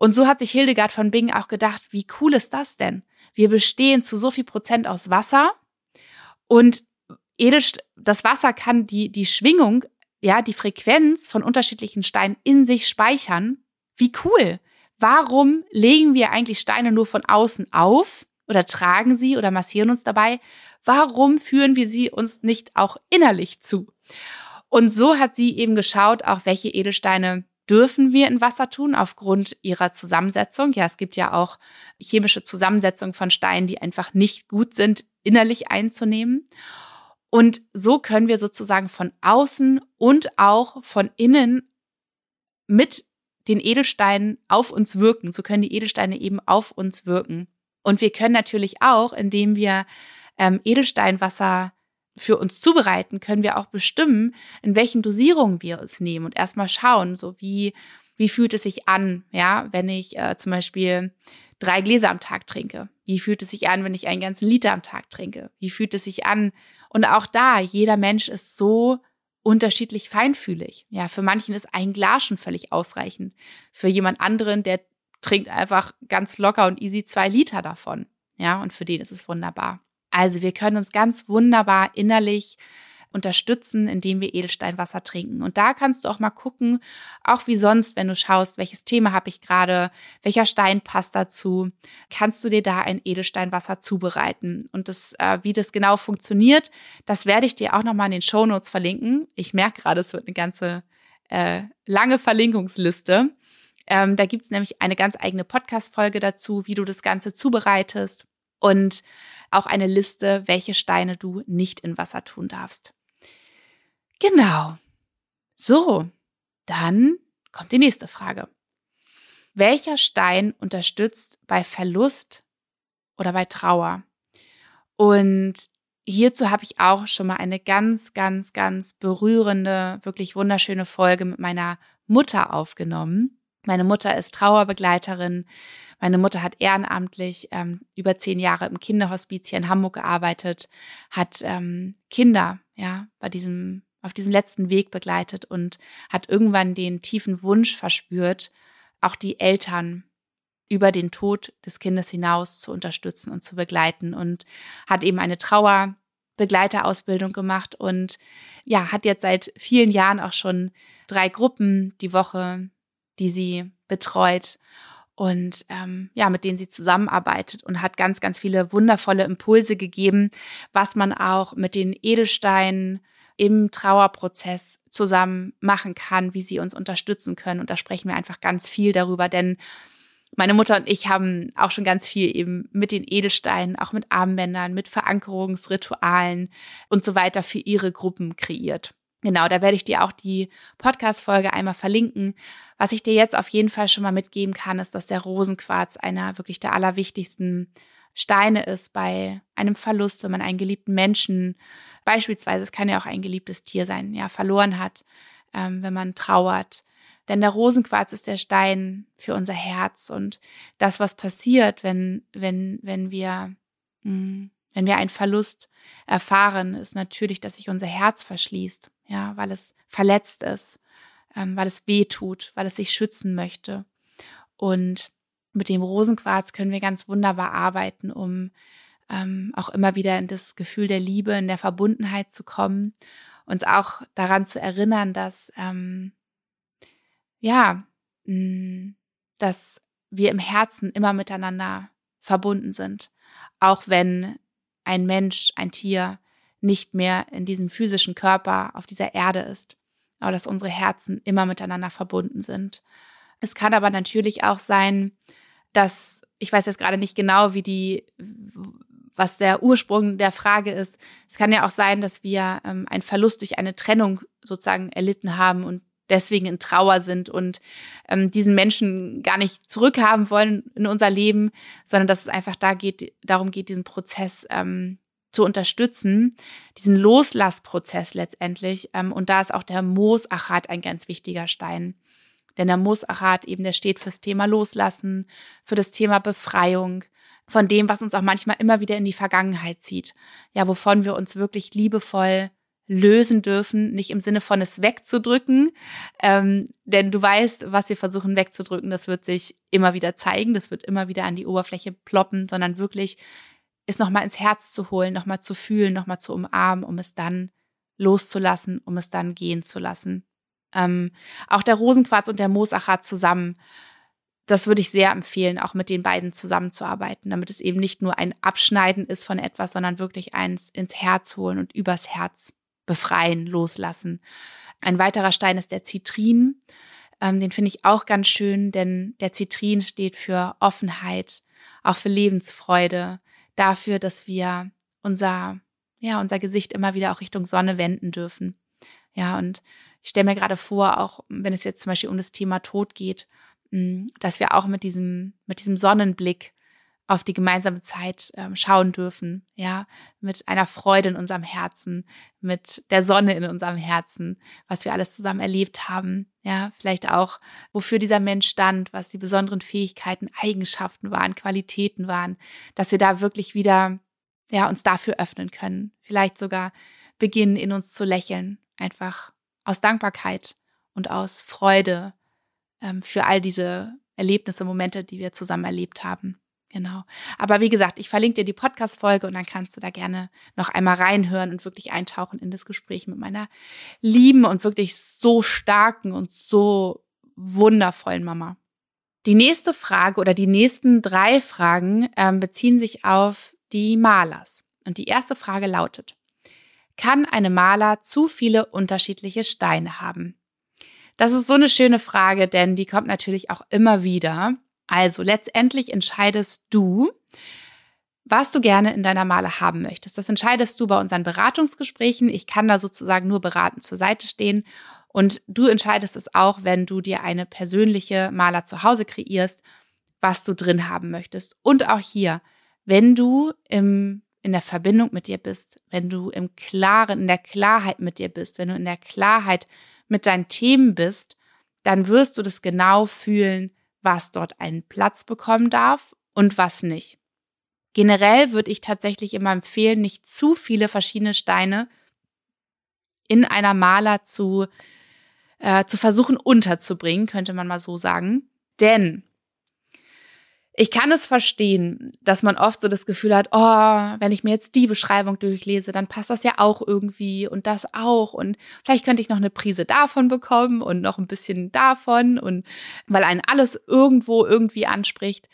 Und so hat sich Hildegard von Bingen auch gedacht, wie cool ist das denn? Wir bestehen zu so viel Prozent aus Wasser und Edelst das Wasser kann die, die Schwingung ja, die Frequenz von unterschiedlichen Steinen in sich speichern. Wie cool! Warum legen wir eigentlich Steine nur von außen auf oder tragen sie oder massieren uns dabei? Warum führen wir sie uns nicht auch innerlich zu? Und so hat sie eben geschaut, auch welche Edelsteine dürfen wir in Wasser tun aufgrund ihrer Zusammensetzung. Ja, es gibt ja auch chemische Zusammensetzungen von Steinen, die einfach nicht gut sind, innerlich einzunehmen. Und so können wir sozusagen von außen und auch von innen mit den Edelsteinen auf uns wirken. So können die Edelsteine eben auf uns wirken. Und wir können natürlich auch, indem wir ähm, Edelsteinwasser für uns zubereiten, können wir auch bestimmen, in welchen Dosierungen wir es nehmen und erstmal schauen, so wie, wie fühlt es sich an, ja, wenn ich äh, zum Beispiel drei Gläser am Tag trinke? Wie fühlt es sich an, wenn ich einen ganzen Liter am Tag trinke? Wie fühlt es sich an? Und auch da, jeder Mensch ist so unterschiedlich feinfühlig. Ja, für manchen ist ein Glas schon völlig ausreichend. Für jemand anderen, der trinkt einfach ganz locker und easy zwei Liter davon. Ja, und für den ist es wunderbar. Also wir können uns ganz wunderbar innerlich unterstützen, indem wir Edelsteinwasser trinken. Und da kannst du auch mal gucken, auch wie sonst, wenn du schaust, welches Thema habe ich gerade, welcher Stein passt dazu, kannst du dir da ein Edelsteinwasser zubereiten. Und das, äh, wie das genau funktioniert, das werde ich dir auch nochmal in den Show Notes verlinken. Ich merke gerade, es wird eine ganze äh, lange Verlinkungsliste. Ähm, da gibt es nämlich eine ganz eigene Podcast-Folge dazu, wie du das Ganze zubereitest und auch eine Liste, welche Steine du nicht in Wasser tun darfst. Genau. So, dann kommt die nächste Frage. Welcher Stein unterstützt bei Verlust oder bei Trauer? Und hierzu habe ich auch schon mal eine ganz, ganz, ganz berührende, wirklich wunderschöne Folge mit meiner Mutter aufgenommen. Meine Mutter ist Trauerbegleiterin. Meine Mutter hat ehrenamtlich ähm, über zehn Jahre im Kinderhospiz hier in Hamburg gearbeitet, hat ähm, Kinder ja bei diesem auf diesem letzten Weg begleitet und hat irgendwann den tiefen Wunsch verspürt, auch die Eltern über den Tod des Kindes hinaus zu unterstützen und zu begleiten und hat eben eine Trauerbegleiterausbildung gemacht und ja, hat jetzt seit vielen Jahren auch schon drei Gruppen die Woche, die sie betreut und ähm, ja, mit denen sie zusammenarbeitet und hat ganz, ganz viele wundervolle Impulse gegeben, was man auch mit den Edelsteinen im Trauerprozess zusammen machen kann, wie sie uns unterstützen können. Und da sprechen wir einfach ganz viel darüber, denn meine Mutter und ich haben auch schon ganz viel eben mit den Edelsteinen, auch mit Armbändern, mit Verankerungsritualen und so weiter für ihre Gruppen kreiert. Genau, da werde ich dir auch die Podcast-Folge einmal verlinken. Was ich dir jetzt auf jeden Fall schon mal mitgeben kann, ist, dass der Rosenquarz einer wirklich der allerwichtigsten Steine ist bei einem Verlust, wenn man einen geliebten Menschen Beispielsweise, es kann ja auch ein geliebtes Tier sein, ja, verloren hat, ähm, wenn man trauert. Denn der Rosenquarz ist der Stein für unser Herz und das, was passiert, wenn, wenn, wenn wir, mh, hm, wenn wir einen Verlust erfahren, ist natürlich, dass sich unser Herz verschließt, ja, weil es verletzt ist, ähm, weil es weh tut, weil es sich schützen möchte. Und mit dem Rosenquarz können wir ganz wunderbar arbeiten, um ähm, auch immer wieder in das Gefühl der Liebe, in der Verbundenheit zu kommen, uns auch daran zu erinnern, dass ähm, ja, mh, mm, dass wir im Herzen immer miteinander verbunden sind, auch wenn ein Mensch, ein Tier nicht mehr in diesem physischen Körper auf dieser Erde ist, aber dass unsere Herzen immer miteinander verbunden sind. Es kann aber natürlich auch sein, dass ich weiß jetzt gerade nicht genau, wie die, was der Ursprung der Frage ist. Es kann ja auch sein, dass wir ähm, einen Verlust durch eine Trennung sozusagen erlitten haben und deswegen in Trauer sind und ähm, diesen Menschen gar nicht zurückhaben wollen in unser Leben, sondern dass es einfach da geht, darum geht, diesen Prozess ähm, zu unterstützen, diesen Loslassprozess letztendlich. Ähm, und da ist auch der Moosachat ein ganz wichtiger Stein. Denn der Moosachat eben, der steht fürs Thema Loslassen, für das Thema Befreiung, von dem, was uns auch manchmal immer wieder in die Vergangenheit zieht. Ja, wovon wir uns wirklich liebevoll lösen dürfen, nicht im Sinne von es wegzudrücken, ähm, denn du weißt, was wir versuchen wegzudrücken, das wird sich immer wieder zeigen, das wird immer wieder an die Oberfläche ploppen, sondern wirklich es nochmal ins Herz zu holen, nochmal zu fühlen, nochmal zu umarmen, um es dann loszulassen, um es dann gehen zu lassen. Ähm, auch der Rosenquarz und der Moosachat zusammen das würde ich sehr empfehlen, auch mit den beiden zusammenzuarbeiten, damit es eben nicht nur ein Abschneiden ist von etwas, sondern wirklich eins ins Herz holen und übers Herz befreien, loslassen. Ein weiterer Stein ist der Zitrin. Ähm, den finde ich auch ganz schön, denn der Zitrin steht für Offenheit, auch für Lebensfreude, dafür, dass wir unser, ja, unser Gesicht immer wieder auch Richtung Sonne wenden dürfen. Ja, und ich stelle mir gerade vor, auch wenn es jetzt zum Beispiel um das Thema Tod geht, Mm, dass wir auch mit diesem, mit diesem Sonnenblick auf die gemeinsame Zeit ähm, schauen dürfen, ja, mit einer Freude in unserem Herzen, mit der Sonne in unserem Herzen, was wir alles zusammen erlebt haben, ja, vielleicht auch, wofür dieser Mensch stand, was die besonderen Fähigkeiten, Eigenschaften waren, Qualitäten waren, dass wir da wirklich wieder, ja, uns dafür öffnen können, vielleicht sogar beginnen, in uns zu lächeln, einfach aus Dankbarkeit und aus Freude ähm, für all diese Erlebnisse, Momente, die wir zusammen erlebt haben. Genau. Aber wie gesagt, ich verlinke dir die Podcast-Folge und dann kannst du da gerne noch einmal reinhören und wirklich eintauchen in das Gespräch mit meiner lieben und wirklich so starken und so wundervollen Mama. Die nächste Frage oder die nächsten drei Fragen ähm, beziehen sich auf die Malers. Und die erste Frage lautet, kann eine Maler zu viele unterschiedliche Steine haben? Das ist so eine schöne Frage, denn die kommt natürlich auch immer wieder. Also letztendlich entscheidest du, was du gerne in deiner Male haben möchtest. Das entscheidest du bei unseren Beratungsgesprächen. Ich kann da sozusagen nur beratend zur Seite stehen Und du entscheidest es auch, wenn du dir eine persönliche Maler zu Hause kreierst, was du drin haben möchtest. Und auch hier, wenn du im, in der Verbindung mit dir bist, wenn du im Klaren, in der Klarheit mit dir bist, wenn du in der Klarheit mit deinen Themen bist, dann wirst du das genau fühlen, was dort einen Platz bekommen darf und was nicht. Generell würde ich tatsächlich immer empfehlen, nicht zu viele verschiedene Steine in einer Maler zu, äh, zu versuchen unterzubringen, könnte man mal so sagen. Denn ich kann es verstehen, dass man oft so das Gefühl hat, oh, wenn ich mir jetzt die Beschreibung durchlese, dann passt das ja auch irgendwie und das auch und vielleicht könnte ich noch eine Prise davon bekommen und noch ein bisschen davon und weil einen alles irgendwo irgendwie anspricht.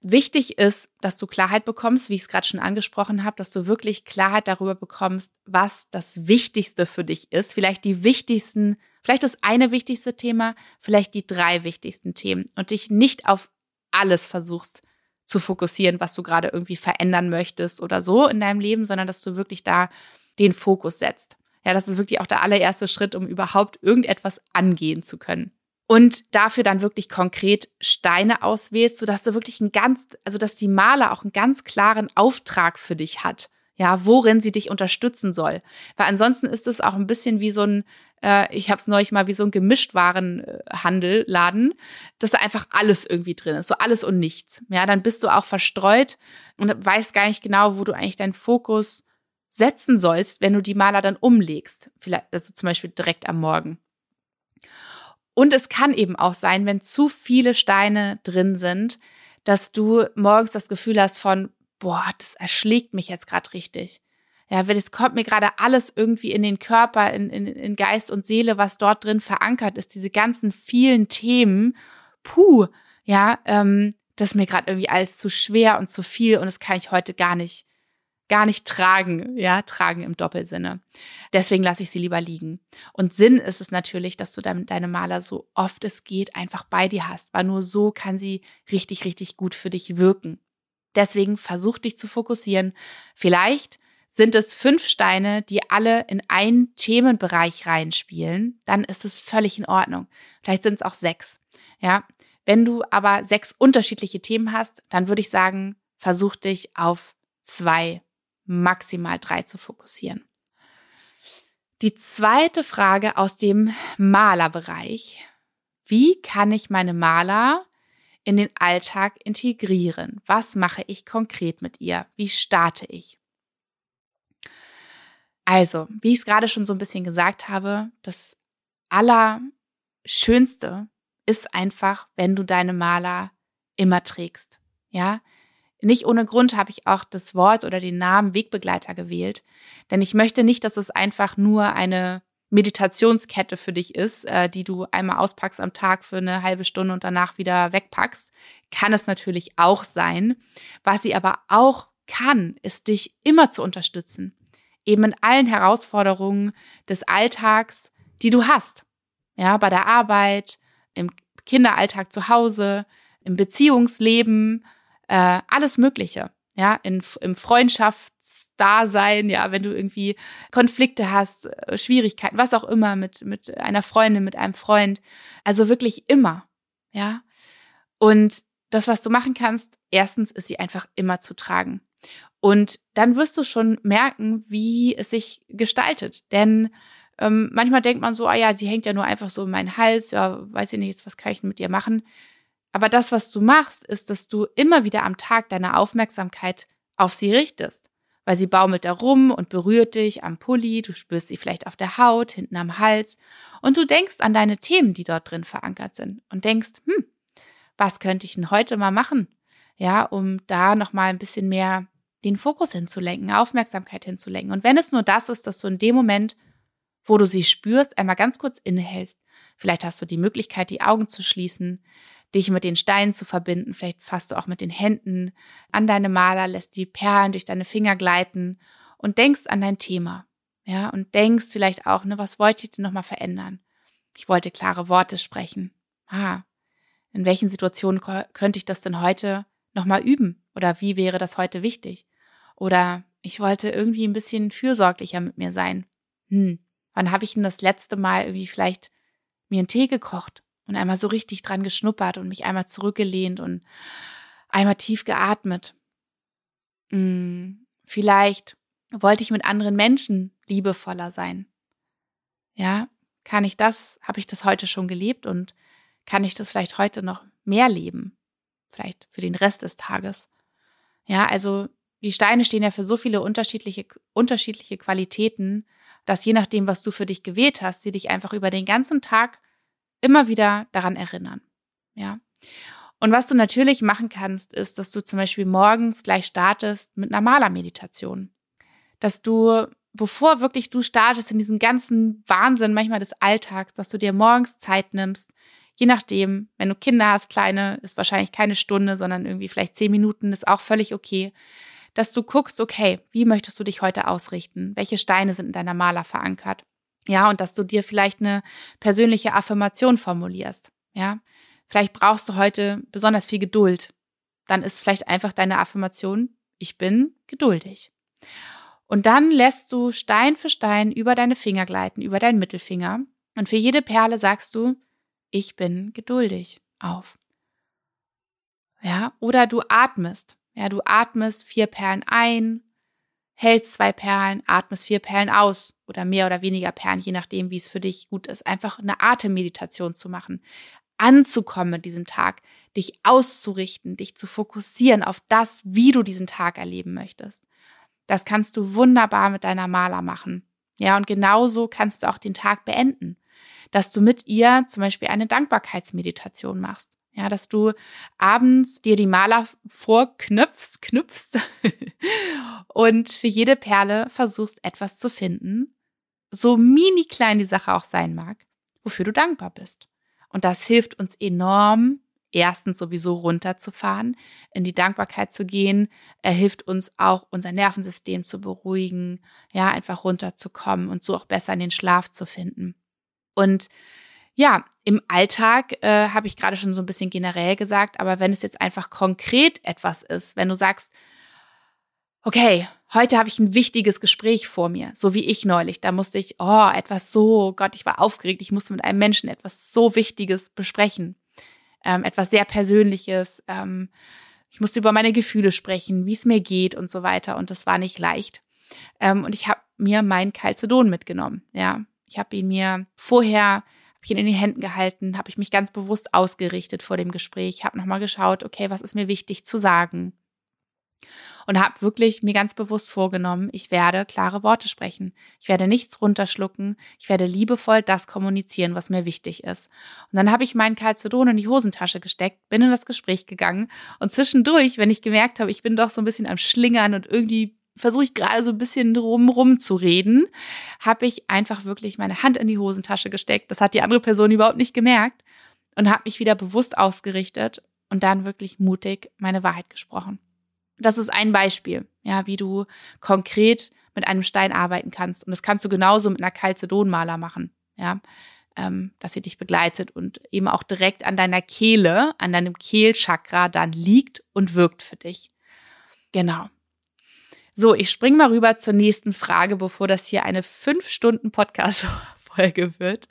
Wichtig ist, dass du Klarheit bekommst, wie ich es gerade schon angesprochen habe, dass du wirklich Klarheit darüber bekommst, was das Wichtigste für dich ist. Vielleicht die wichtigsten, vielleicht das eine wichtigste Thema, vielleicht die drei wichtigsten Themen und dich nicht auf alles versuchst zu fokussieren, was du gerade irgendwie verändern möchtest oder so in deinem Leben, sondern dass du wirklich da den Fokus setzt. Ja, das ist wirklich auch der allererste Schritt, um überhaupt irgendetwas angehen zu können. Und dafür dann wirklich konkret Steine auswählst, sodass du wirklich ein ganz, also dass die Maler auch einen ganz klaren Auftrag für dich hat ja, worin sie dich unterstützen soll. Weil ansonsten ist es auch ein bisschen wie so ein, äh, ich habe es neulich mal wie so ein Gemischtwarenhandel, Laden, dass da einfach alles irgendwie drin ist, so alles und nichts. Ja, dann bist du auch verstreut und weißt gar nicht genau, wo du eigentlich deinen Fokus setzen sollst, wenn du die Maler dann umlegst. Vielleicht, also zum Beispiel direkt am Morgen. Und es kann eben auch sein, wenn zu viele Steine drin sind, dass du morgens das Gefühl hast von, boah, das erschlägt mich jetzt gerade richtig. Ja, weil es kommt mir gerade alles irgendwie in den Körper, in, in, in Geist und Seele, was dort drin verankert ist, diese ganzen vielen Themen. Puh, ja, ähm, das ist mir gerade irgendwie alles zu schwer und zu viel und das kann ich heute gar nicht, gar nicht tragen, ja, tragen im Doppelsinne. Deswegen lasse ich sie lieber liegen. Und Sinn ist es natürlich, dass du deine Maler so oft es geht einfach bei dir hast, weil nur so kann sie richtig, richtig gut für dich wirken. Deswegen versuch dich zu fokussieren. Vielleicht sind es fünf Steine, die alle in einen Themenbereich reinspielen, dann ist es völlig in Ordnung. Vielleicht sind es auch sechs. Ja, wenn du aber sechs unterschiedliche Themen hast, dann würde ich sagen, versuch dich auf zwei, maximal drei zu fokussieren. Die zweite Frage aus dem Malerbereich. Wie kann ich meine Maler in den Alltag integrieren? Was mache ich konkret mit ihr? Wie starte ich? Also, wie ich es gerade schon so ein bisschen gesagt habe, das Allerschönste ist einfach, wenn du deine Maler immer trägst. Ja, nicht ohne Grund habe ich auch das Wort oder den Namen Wegbegleiter gewählt, denn ich möchte nicht, dass es einfach nur eine Meditationskette für dich ist, äh, die du einmal auspackst am Tag für eine halbe Stunde und danach wieder wegpackst, kann es natürlich auch sein. Was sie aber auch kann, ist dich immer zu unterstützen. Eben in allen Herausforderungen des Alltags, die du hast. Ja, bei der Arbeit, im Kinderalltag zu Hause, im Beziehungsleben, äh, alles Mögliche ja, in, im Freundschaftsdasein, ja, wenn du irgendwie Konflikte hast, äh, Schwierigkeiten, was auch immer mit, mit einer Freundin, mit einem Freund. Also wirklich immer, ja. Und das, was du machen kannst, erstens ist sie einfach immer zu tragen. Und dann wirst du schon merken, wie es sich gestaltet. Denn ähm, manchmal denkt man so, ah ja, sie hängt ja nur einfach so in meinen Hals, ja, weiß ich nicht, was kann ich mit ihr machen? Aber das, was du machst, ist, dass du immer wieder am Tag deine Aufmerksamkeit auf sie richtest. Weil sie baumelt da rum und berührt dich am Pulli, du spürst sie vielleicht auf der Haut, hinten am Hals und du denkst an deine Themen, die dort drin verankert sind und denkst, hm, was könnte ich denn heute mal machen? Ja, um da nochmal ein bisschen mehr den Fokus hinzulenken, Aufmerksamkeit hinzulenken. Und wenn es nur das ist, dass du in dem Moment, wo du sie spürst, einmal ganz kurz innehältst. Vielleicht hast du die Möglichkeit, die Augen zu schließen dich mit den Steinen zu verbinden. Vielleicht fasst du auch mit den Händen an deine Maler, lässt die Perlen durch deine Finger gleiten und denkst an dein Thema. Ja, und denkst vielleicht auch, ne, was wollte ich denn nochmal verändern? Ich wollte klare Worte sprechen. Ah, in welchen Situationen könnte ich das denn heute nochmal üben? Oder wie wäre das heute wichtig? Oder ich wollte irgendwie ein bisschen fürsorglicher mit mir sein. Hm, wann habe ich denn das letzte Mal irgendwie vielleicht mir einen Tee gekocht und einmal so richtig dran geschnuppert und mich einmal zurückgelehnt und einmal tief geatmet. Hm, vielleicht wollte ich mit anderen Menschen liebevoller sein. Ja, kann ich das, habe ich das heute schon gelebt und kann ich das vielleicht heute noch mehr leben? Vielleicht für den Rest des Tages. Ja, also die Steine stehen ja für so viele unterschiedliche, unterschiedliche Qualitäten, dass je nachdem, was du für dich gewählt hast, sie dich einfach über den ganzen Tag immer wieder daran erinnern. Ja. Und was du natürlich machen kannst, ist, dass du zum Beispiel morgens gleich startest mit einer Malermeditation. Dass du, bevor wirklich du startest in diesen ganzen Wahnsinn manchmal des Alltags, dass du dir morgens Zeit nimmst, je nachdem, wenn du Kinder hast, kleine, ist wahrscheinlich keine Stunde, sondern irgendwie vielleicht zehn Minuten, ist auch völlig okay, dass du guckst, okay, wie möchtest du dich heute ausrichten? Welche Steine sind in deiner Maler verankert? Ja, und dass du dir vielleicht eine persönliche Affirmation formulierst. Ja, vielleicht brauchst du heute besonders viel Geduld. Dann ist vielleicht einfach deine Affirmation, ich bin geduldig. Und dann lässt du Stein für Stein über deine Finger gleiten, über deinen Mittelfinger. Und für jede Perle sagst du, ich bin geduldig auf. Ja, oder du atmest. Ja, du atmest vier Perlen ein, hältst zwei Perlen, atmest vier Perlen aus oder mehr oder weniger Perlen, je nachdem, wie es für dich gut ist. Einfach eine Atemmeditation zu machen, anzukommen mit diesem Tag, dich auszurichten, dich zu fokussieren auf das, wie du diesen Tag erleben möchtest. Das kannst du wunderbar mit deiner Maler machen. Ja, und genauso kannst du auch den Tag beenden dass du mit ihr zum Beispiel eine Dankbarkeitsmeditation machst. Ja, dass du abends dir die Maler vorknöpfst, knüpfst [LAUGHS] und für jede Perle versuchst etwas zu finden, so mini klein die Sache auch sein mag, wofür du dankbar bist. Und das hilft uns enorm, erstens sowieso runterzufahren, in die Dankbarkeit zu gehen. Er hilft uns auch, unser Nervensystem zu beruhigen, ja, einfach runterzukommen und so auch besser in den Schlaf zu finden. Und ja, im Alltag äh, habe ich gerade schon so ein bisschen generell gesagt, aber wenn es jetzt einfach konkret etwas ist, wenn du sagst, okay, heute habe ich ein wichtiges Gespräch vor mir, so wie ich neulich, da musste ich, oh, etwas so, Gott, ich war aufgeregt, ich musste mit einem Menschen etwas so Wichtiges besprechen, ähm, etwas sehr Persönliches, ähm, ich musste über meine Gefühle sprechen, wie es mir geht und so weiter und das war nicht leicht. Ähm, und ich habe mir mein Calcedon mitgenommen, ja, ich habe ihn mir vorher, habe ich ihn in den Händen gehalten, habe ich mich ganz bewusst ausgerichtet vor dem Gespräch, habe nochmal geschaut, okay, was ist mir wichtig zu sagen? Und habe wirklich mir ganz bewusst vorgenommen, ich werde klare Worte sprechen. Ich werde nichts runterschlucken. Ich werde liebevoll das kommunizieren, was mir wichtig ist. Und dann habe ich meinen Calcedon in die Hosentasche gesteckt, bin in das Gespräch gegangen und zwischendurch, wenn ich gemerkt habe, ich bin doch so ein bisschen am Schlingern und irgendwie versuche ich gerade so ein bisschen drumrum zu reden, habe ich einfach wirklich meine Hand in die Hosentasche gesteckt. Das hat die andere Person überhaupt nicht gemerkt und habe mich wieder bewusst ausgerichtet und dann wirklich mutig meine Wahrheit gesprochen. Das ist ein Beispiel, ja, wie du konkret mit einem Stein arbeiten kannst. Und das kannst du genauso mit einer Calcedonmaler machen, ja, ähm, dass sie dich begleitet und eben auch direkt an deiner Kehle, an deinem Kehlchakra dann liegt und wirkt für dich. Genau. So, ich springe mal rüber zur nächsten Frage, bevor das hier eine fünf Stunden Podcast-Folge wird,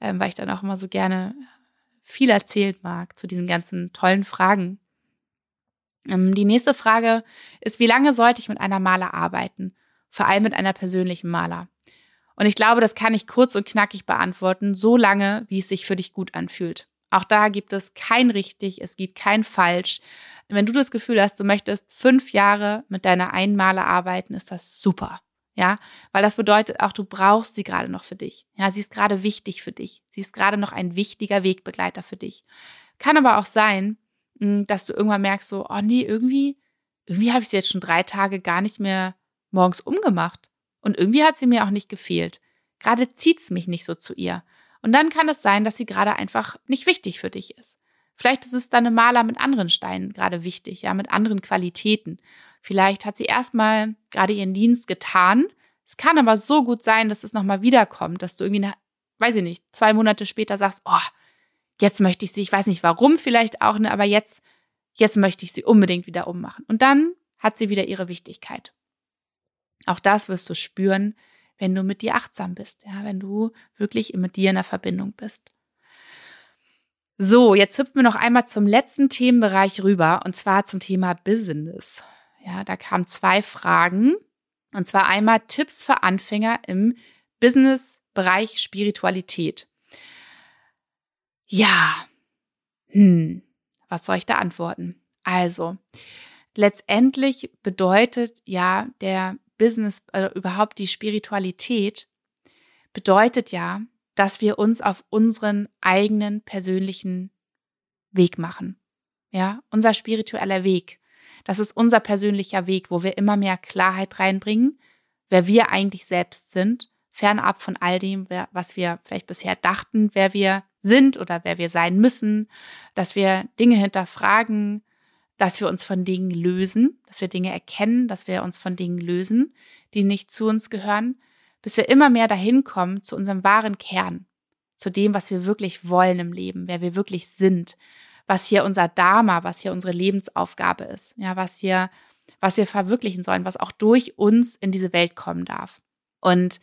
ähm, weil ich dann auch immer so gerne viel erzählen mag zu diesen ganzen tollen Fragen. Ähm, die nächste Frage ist, wie lange sollte ich mit einer Maler arbeiten? Vor allem mit einer persönlichen Maler. Und ich glaube, das kann ich kurz und knackig beantworten, so lange, wie es sich für dich gut anfühlt. Auch da gibt es kein richtig, es gibt kein falsch. Wenn du das Gefühl hast, du möchtest fünf Jahre mit deiner Einmale arbeiten, ist das super. Ja, weil das bedeutet auch, du brauchst sie gerade noch für dich. Ja, sie ist gerade wichtig für dich. Sie ist gerade noch ein wichtiger Wegbegleiter für dich. Kann aber auch sein, hm, dass du irgendwann merkst, so, oh nee, irgendwie, irgendwie habe ich sie jetzt schon drei Tage gar nicht mehr morgens umgemacht. Und irgendwie hat sie mir auch nicht gefehlt. Gerade zieht es mich nicht so zu ihr. Und dann kann es sein, dass sie gerade einfach nicht wichtig für dich ist. Vielleicht ist es dann eine Maler mit anderen Steinen gerade wichtig, ja, mit anderen Qualitäten. Vielleicht hat sie erstmal gerade ihren Dienst getan. Es kann aber so gut sein, dass es nochmal wiederkommt, dass du irgendwie, weiß ich nicht, zwei Monate später sagst, oh, jetzt möchte ich sie, ich weiß nicht warum vielleicht auch, ne, aber jetzt, jetzt möchte ich sie unbedingt wieder ummachen. Und dann hat sie wieder ihre Wichtigkeit. Auch das wirst du spüren, wenn du mit dir achtsam bist, ja, wenn du wirklich mit dir in der Verbindung bist. So, jetzt hüpfen wir noch einmal zum letzten Themenbereich rüber und zwar zum Thema Business. Ja, da kamen zwei Fragen und zwar einmal Tipps für Anfänger im Business-Bereich Spiritualität. Ja, hm, was soll ich da antworten? Also, letztendlich bedeutet ja der Business, äh, überhaupt die Spiritualität, bedeutet ja, dass wir uns auf unseren eigenen persönlichen Weg machen. Ja, unser spiritueller Weg. Das ist unser persönlicher Weg, wo wir immer mehr Klarheit reinbringen, wer wir eigentlich selbst sind, fernab von all dem, was wir vielleicht bisher dachten, wer wir sind oder wer wir sein müssen, dass wir Dinge hinterfragen, dass wir uns von Dingen lösen, dass wir Dinge erkennen, dass wir uns von Dingen lösen, die nicht zu uns gehören, bis wir immer mehr dahin kommen zu unserem wahren Kern, zu dem, was wir wirklich wollen im Leben, wer wir wirklich sind, was hier unser Dharma, was hier unsere Lebensaufgabe ist, ja, was hier, was wir verwirklichen sollen, was auch durch uns in diese Welt kommen darf. Und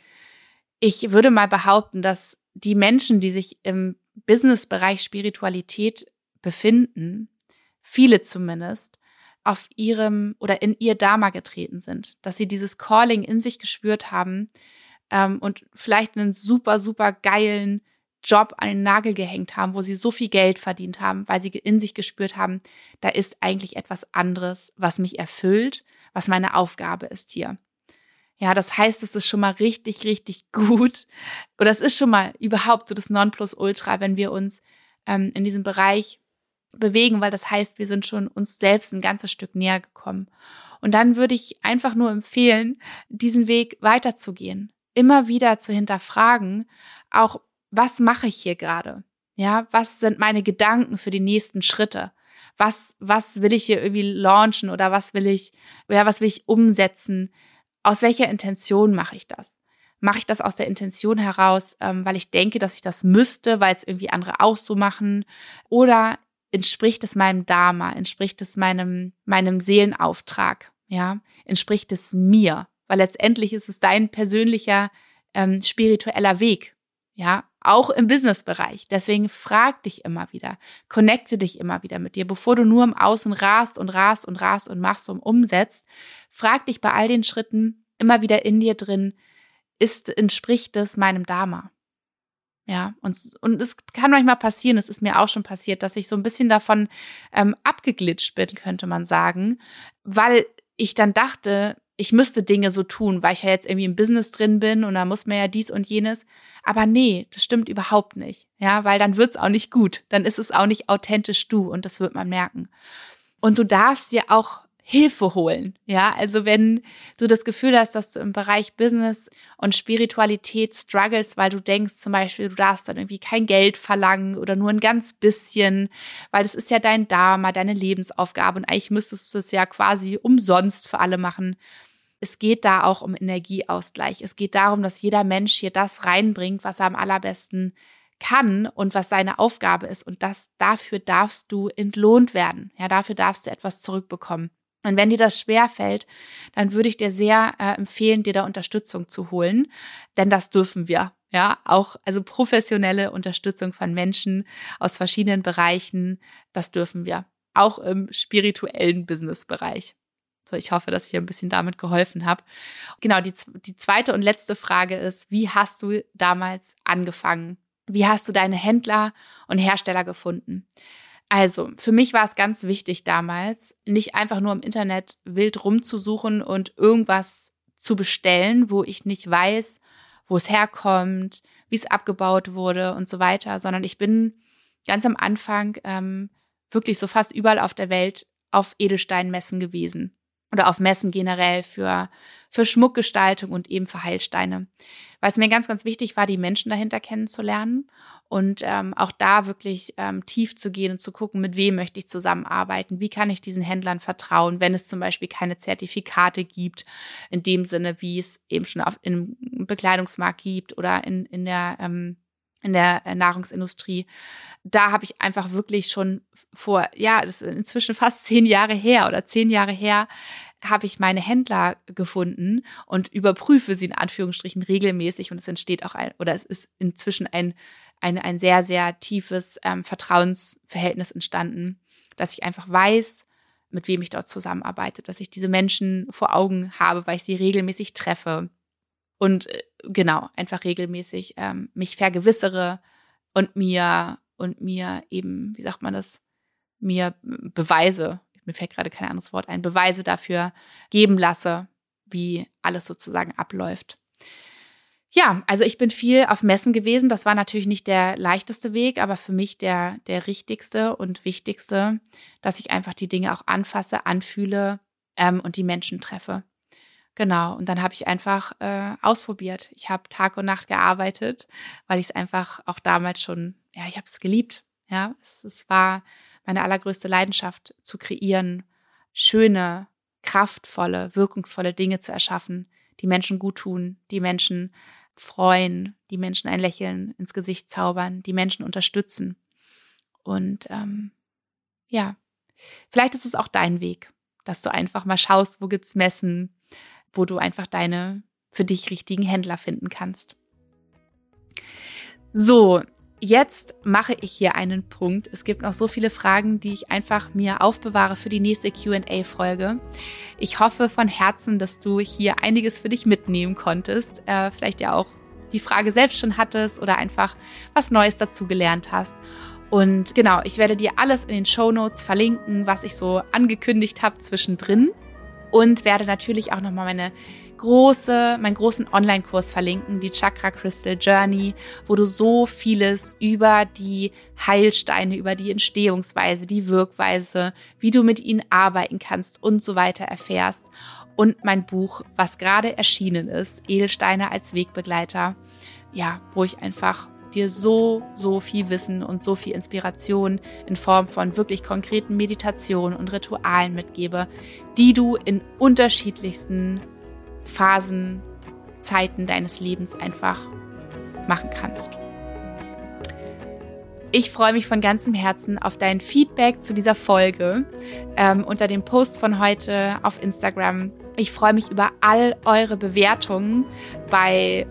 ich würde mal behaupten, dass die Menschen, die sich im Businessbereich Spiritualität befinden, viele zumindest, auf ihrem oder in ihr Dharma getreten sind, dass sie dieses Calling in sich gespürt haben ähm, und vielleicht einen super, super geilen Job an den Nagel gehängt haben, wo sie so viel Geld verdient haben, weil sie in sich gespürt haben, da ist eigentlich etwas anderes, was mich erfüllt, was meine Aufgabe ist hier. Ja, das heißt, es ist schon mal richtig, richtig [LAUGHS] gut. Oder es ist schon mal überhaupt so das Nonplusultra, wenn wir uns ähm, in diesem Bereich bewegen, weil das heißt, wir sind schon uns selbst ein ganzes Stück näher gekommen. Und dann würde ich einfach nur empfehlen, diesen Weg weiterzugehen, immer wieder zu hinterfragen, auch was mache ich hier gerade? Ja, was sind meine Gedanken für die nächsten Schritte? Was, was will ich hier irgendwie launchen oder was will ich, ja, was will ich umsetzen? Aus welcher Intention mache ich das? Mache ich das aus der Intention heraus, ähm, weil ich denke, dass ich das müsste, weil es irgendwie andere auch so machen? Oder entspricht es meinem Dharma? Entspricht es meinem, meinem Seelenauftrag? Ja, entspricht es mir? Weil letztendlich ist es dein persönlicher ähm, spiritueller Weg. Ja, auch im Businessbereich. Deswegen frag dich immer wieder, connecte dich immer wieder mit dir, bevor du nur im Außen rast und rast und rast und machst und umsetzt. Frag dich bei all den Schritten immer wieder in dir drin, ist, entspricht es meinem Dharma? Ja, und, und es kann manchmal passieren, es ist mir auch schon passiert, dass ich so ein bisschen davon ähm, abgeglitscht bin, könnte man sagen, weil ich dann dachte, ich müsste Dinge so tun, weil ich ja jetzt irgendwie im Business drin bin und da muss man ja dies und jenes. Aber nee, das stimmt überhaupt nicht. Ja, weil dann wird's auch nicht gut. Dann ist es auch nicht authentisch du und das wird man merken. Und du darfst dir auch Hilfe holen. Ja, also wenn du das Gefühl hast, dass du im Bereich Business und Spiritualität struggles, weil du denkst zum Beispiel, du darfst dann irgendwie kein Geld verlangen oder nur ein ganz bisschen, weil das ist ja dein Dharma, deine Lebensaufgabe und eigentlich müsstest du es ja quasi umsonst für alle machen. Es geht da auch um Energieausgleich. Es geht darum, dass jeder Mensch hier das reinbringt, was er am allerbesten kann und was seine Aufgabe ist. Und das, dafür darfst du entlohnt werden. Ja, dafür darfst du etwas zurückbekommen. Und wenn dir das schwer fällt, dann würde ich dir sehr äh, empfehlen, dir da Unterstützung zu holen, denn das dürfen wir. Ja, auch also professionelle Unterstützung von Menschen aus verschiedenen Bereichen, das dürfen wir. Auch im spirituellen Businessbereich. So, ich hoffe, dass ich ein bisschen damit geholfen habe. Genau, die, die zweite und letzte Frage ist, wie hast du damals angefangen? Wie hast du deine Händler und Hersteller gefunden? Also, für mich war es ganz wichtig damals, nicht einfach nur im Internet wild rumzusuchen und irgendwas zu bestellen, wo ich nicht weiß, wo es herkommt, wie es abgebaut wurde und so weiter, sondern ich bin ganz am Anfang ähm, wirklich so fast überall auf der Welt auf Edelsteinmessen gewesen oder auf Messen generell für, für Schmuckgestaltung und eben für Heilsteine. Es mir ganz, ganz wichtig war, die Menschen dahinter kennenzulernen und ähm, auch da wirklich ähm, tief zu gehen und zu gucken, mit wem möchte ich zusammenarbeiten, wie kann ich diesen Händlern vertrauen, wenn es zum Beispiel keine Zertifikate gibt, in dem Sinne, wie es eben schon auf, im Bekleidungsmarkt gibt oder in, in der ähm, in der äh, Nahrungsindustrie. Da habe ich einfach wirklich schon vor, ja, das ist inzwischen fast [LAUGHS] zehn Jahre her oder zehn Jahre her, habe ich meine Händler gefunden und überprüfe sie in Anführungsstrichen regelmäßig und es entsteht auch ein, oder es ist inzwischen ein ein, ein sehr, sehr tiefes ähm, Vertrauensverhältnis entstanden, dass ich einfach weiß, mit wem ich dort zusammenarbeite, dass ich diese Menschen vor Augen habe, weil ich sie regelmäßig treffe und äh, genau einfach regelmäßig ähm, mich vergewissere und mir und mir eben, wie sagt man das, mir Beweise, mir fällt gerade kein anderes Wort ein, Beweise dafür geben lasse, wie alles sozusagen abläuft. Ja, also ich bin viel auf Messen gewesen. Das war natürlich nicht der leichteste Weg, aber für mich der, der richtigste und wichtigste, dass ich einfach die Dinge auch anfasse, anfühle ähm, und die Menschen treffe. Genau, und dann habe ich einfach äh, ausprobiert. Ich habe Tag und Nacht gearbeitet, weil ich es einfach auch damals schon, ja, ich habe es geliebt. Ja, es, es war meine allergrößte Leidenschaft zu kreieren, schöne, kraftvolle, wirkungsvolle Dinge zu erschaffen, die Menschen gut tun, die Menschen freuen, die Menschen ein Lächeln ins Gesicht zaubern, die Menschen unterstützen. Und ähm, ja, vielleicht ist es auch dein Weg, dass du einfach mal schaust, wo gibt's Messen, wo du einfach deine für dich richtigen Händler finden kannst. So, Jetzt mache ich hier einen Punkt. Es gibt noch so viele Fragen, die ich einfach mir aufbewahre für die nächste QA-Folge. Ich hoffe von Herzen, dass du hier einiges für dich mitnehmen konntest. Äh, vielleicht ja auch die Frage selbst schon hattest oder einfach was Neues dazu gelernt hast. Und genau, ich werde dir alles in den Show Notes verlinken, was ich so angekündigt habe zwischendrin. Und werde natürlich auch nochmal meine große, meinen großen Online-Kurs verlinken, die Chakra Crystal Journey, wo du so vieles über die Heilsteine, über die Entstehungsweise, die Wirkweise, wie du mit ihnen arbeiten kannst und so weiter erfährst. Und mein Buch, was gerade erschienen ist, Edelsteine als Wegbegleiter, ja, wo ich einfach dir so, so viel Wissen und so viel Inspiration in Form von wirklich konkreten Meditationen und Ritualen mitgebe, die du in unterschiedlichsten Phasen, Zeiten deines Lebens einfach machen kannst. Ich freue mich von ganzem Herzen auf dein Feedback zu dieser Folge ähm, unter dem Post von heute auf Instagram. Ich freue mich über all eure Bewertungen bei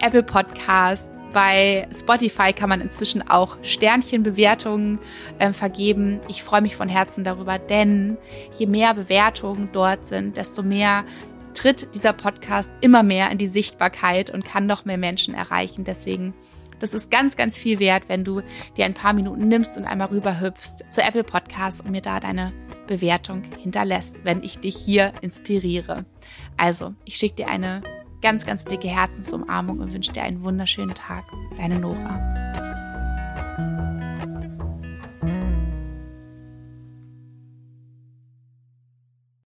Apple Podcast, bei Spotify kann man inzwischen auch Sternchenbewertungen äh, vergeben. Ich freue mich von Herzen darüber, denn je mehr Bewertungen dort sind, desto mehr tritt dieser Podcast immer mehr in die Sichtbarkeit und kann noch mehr Menschen erreichen. Deswegen, das ist ganz, ganz viel wert, wenn du dir ein paar Minuten nimmst und einmal rüberhüpfst zu Apple Podcast und mir da deine Bewertung hinterlässt, wenn ich dich hier inspiriere. Also, ich schicke dir eine ganz, ganz dicke Herzensumarmung und wünsche dir einen wunderschönen Tag. Deine Nora.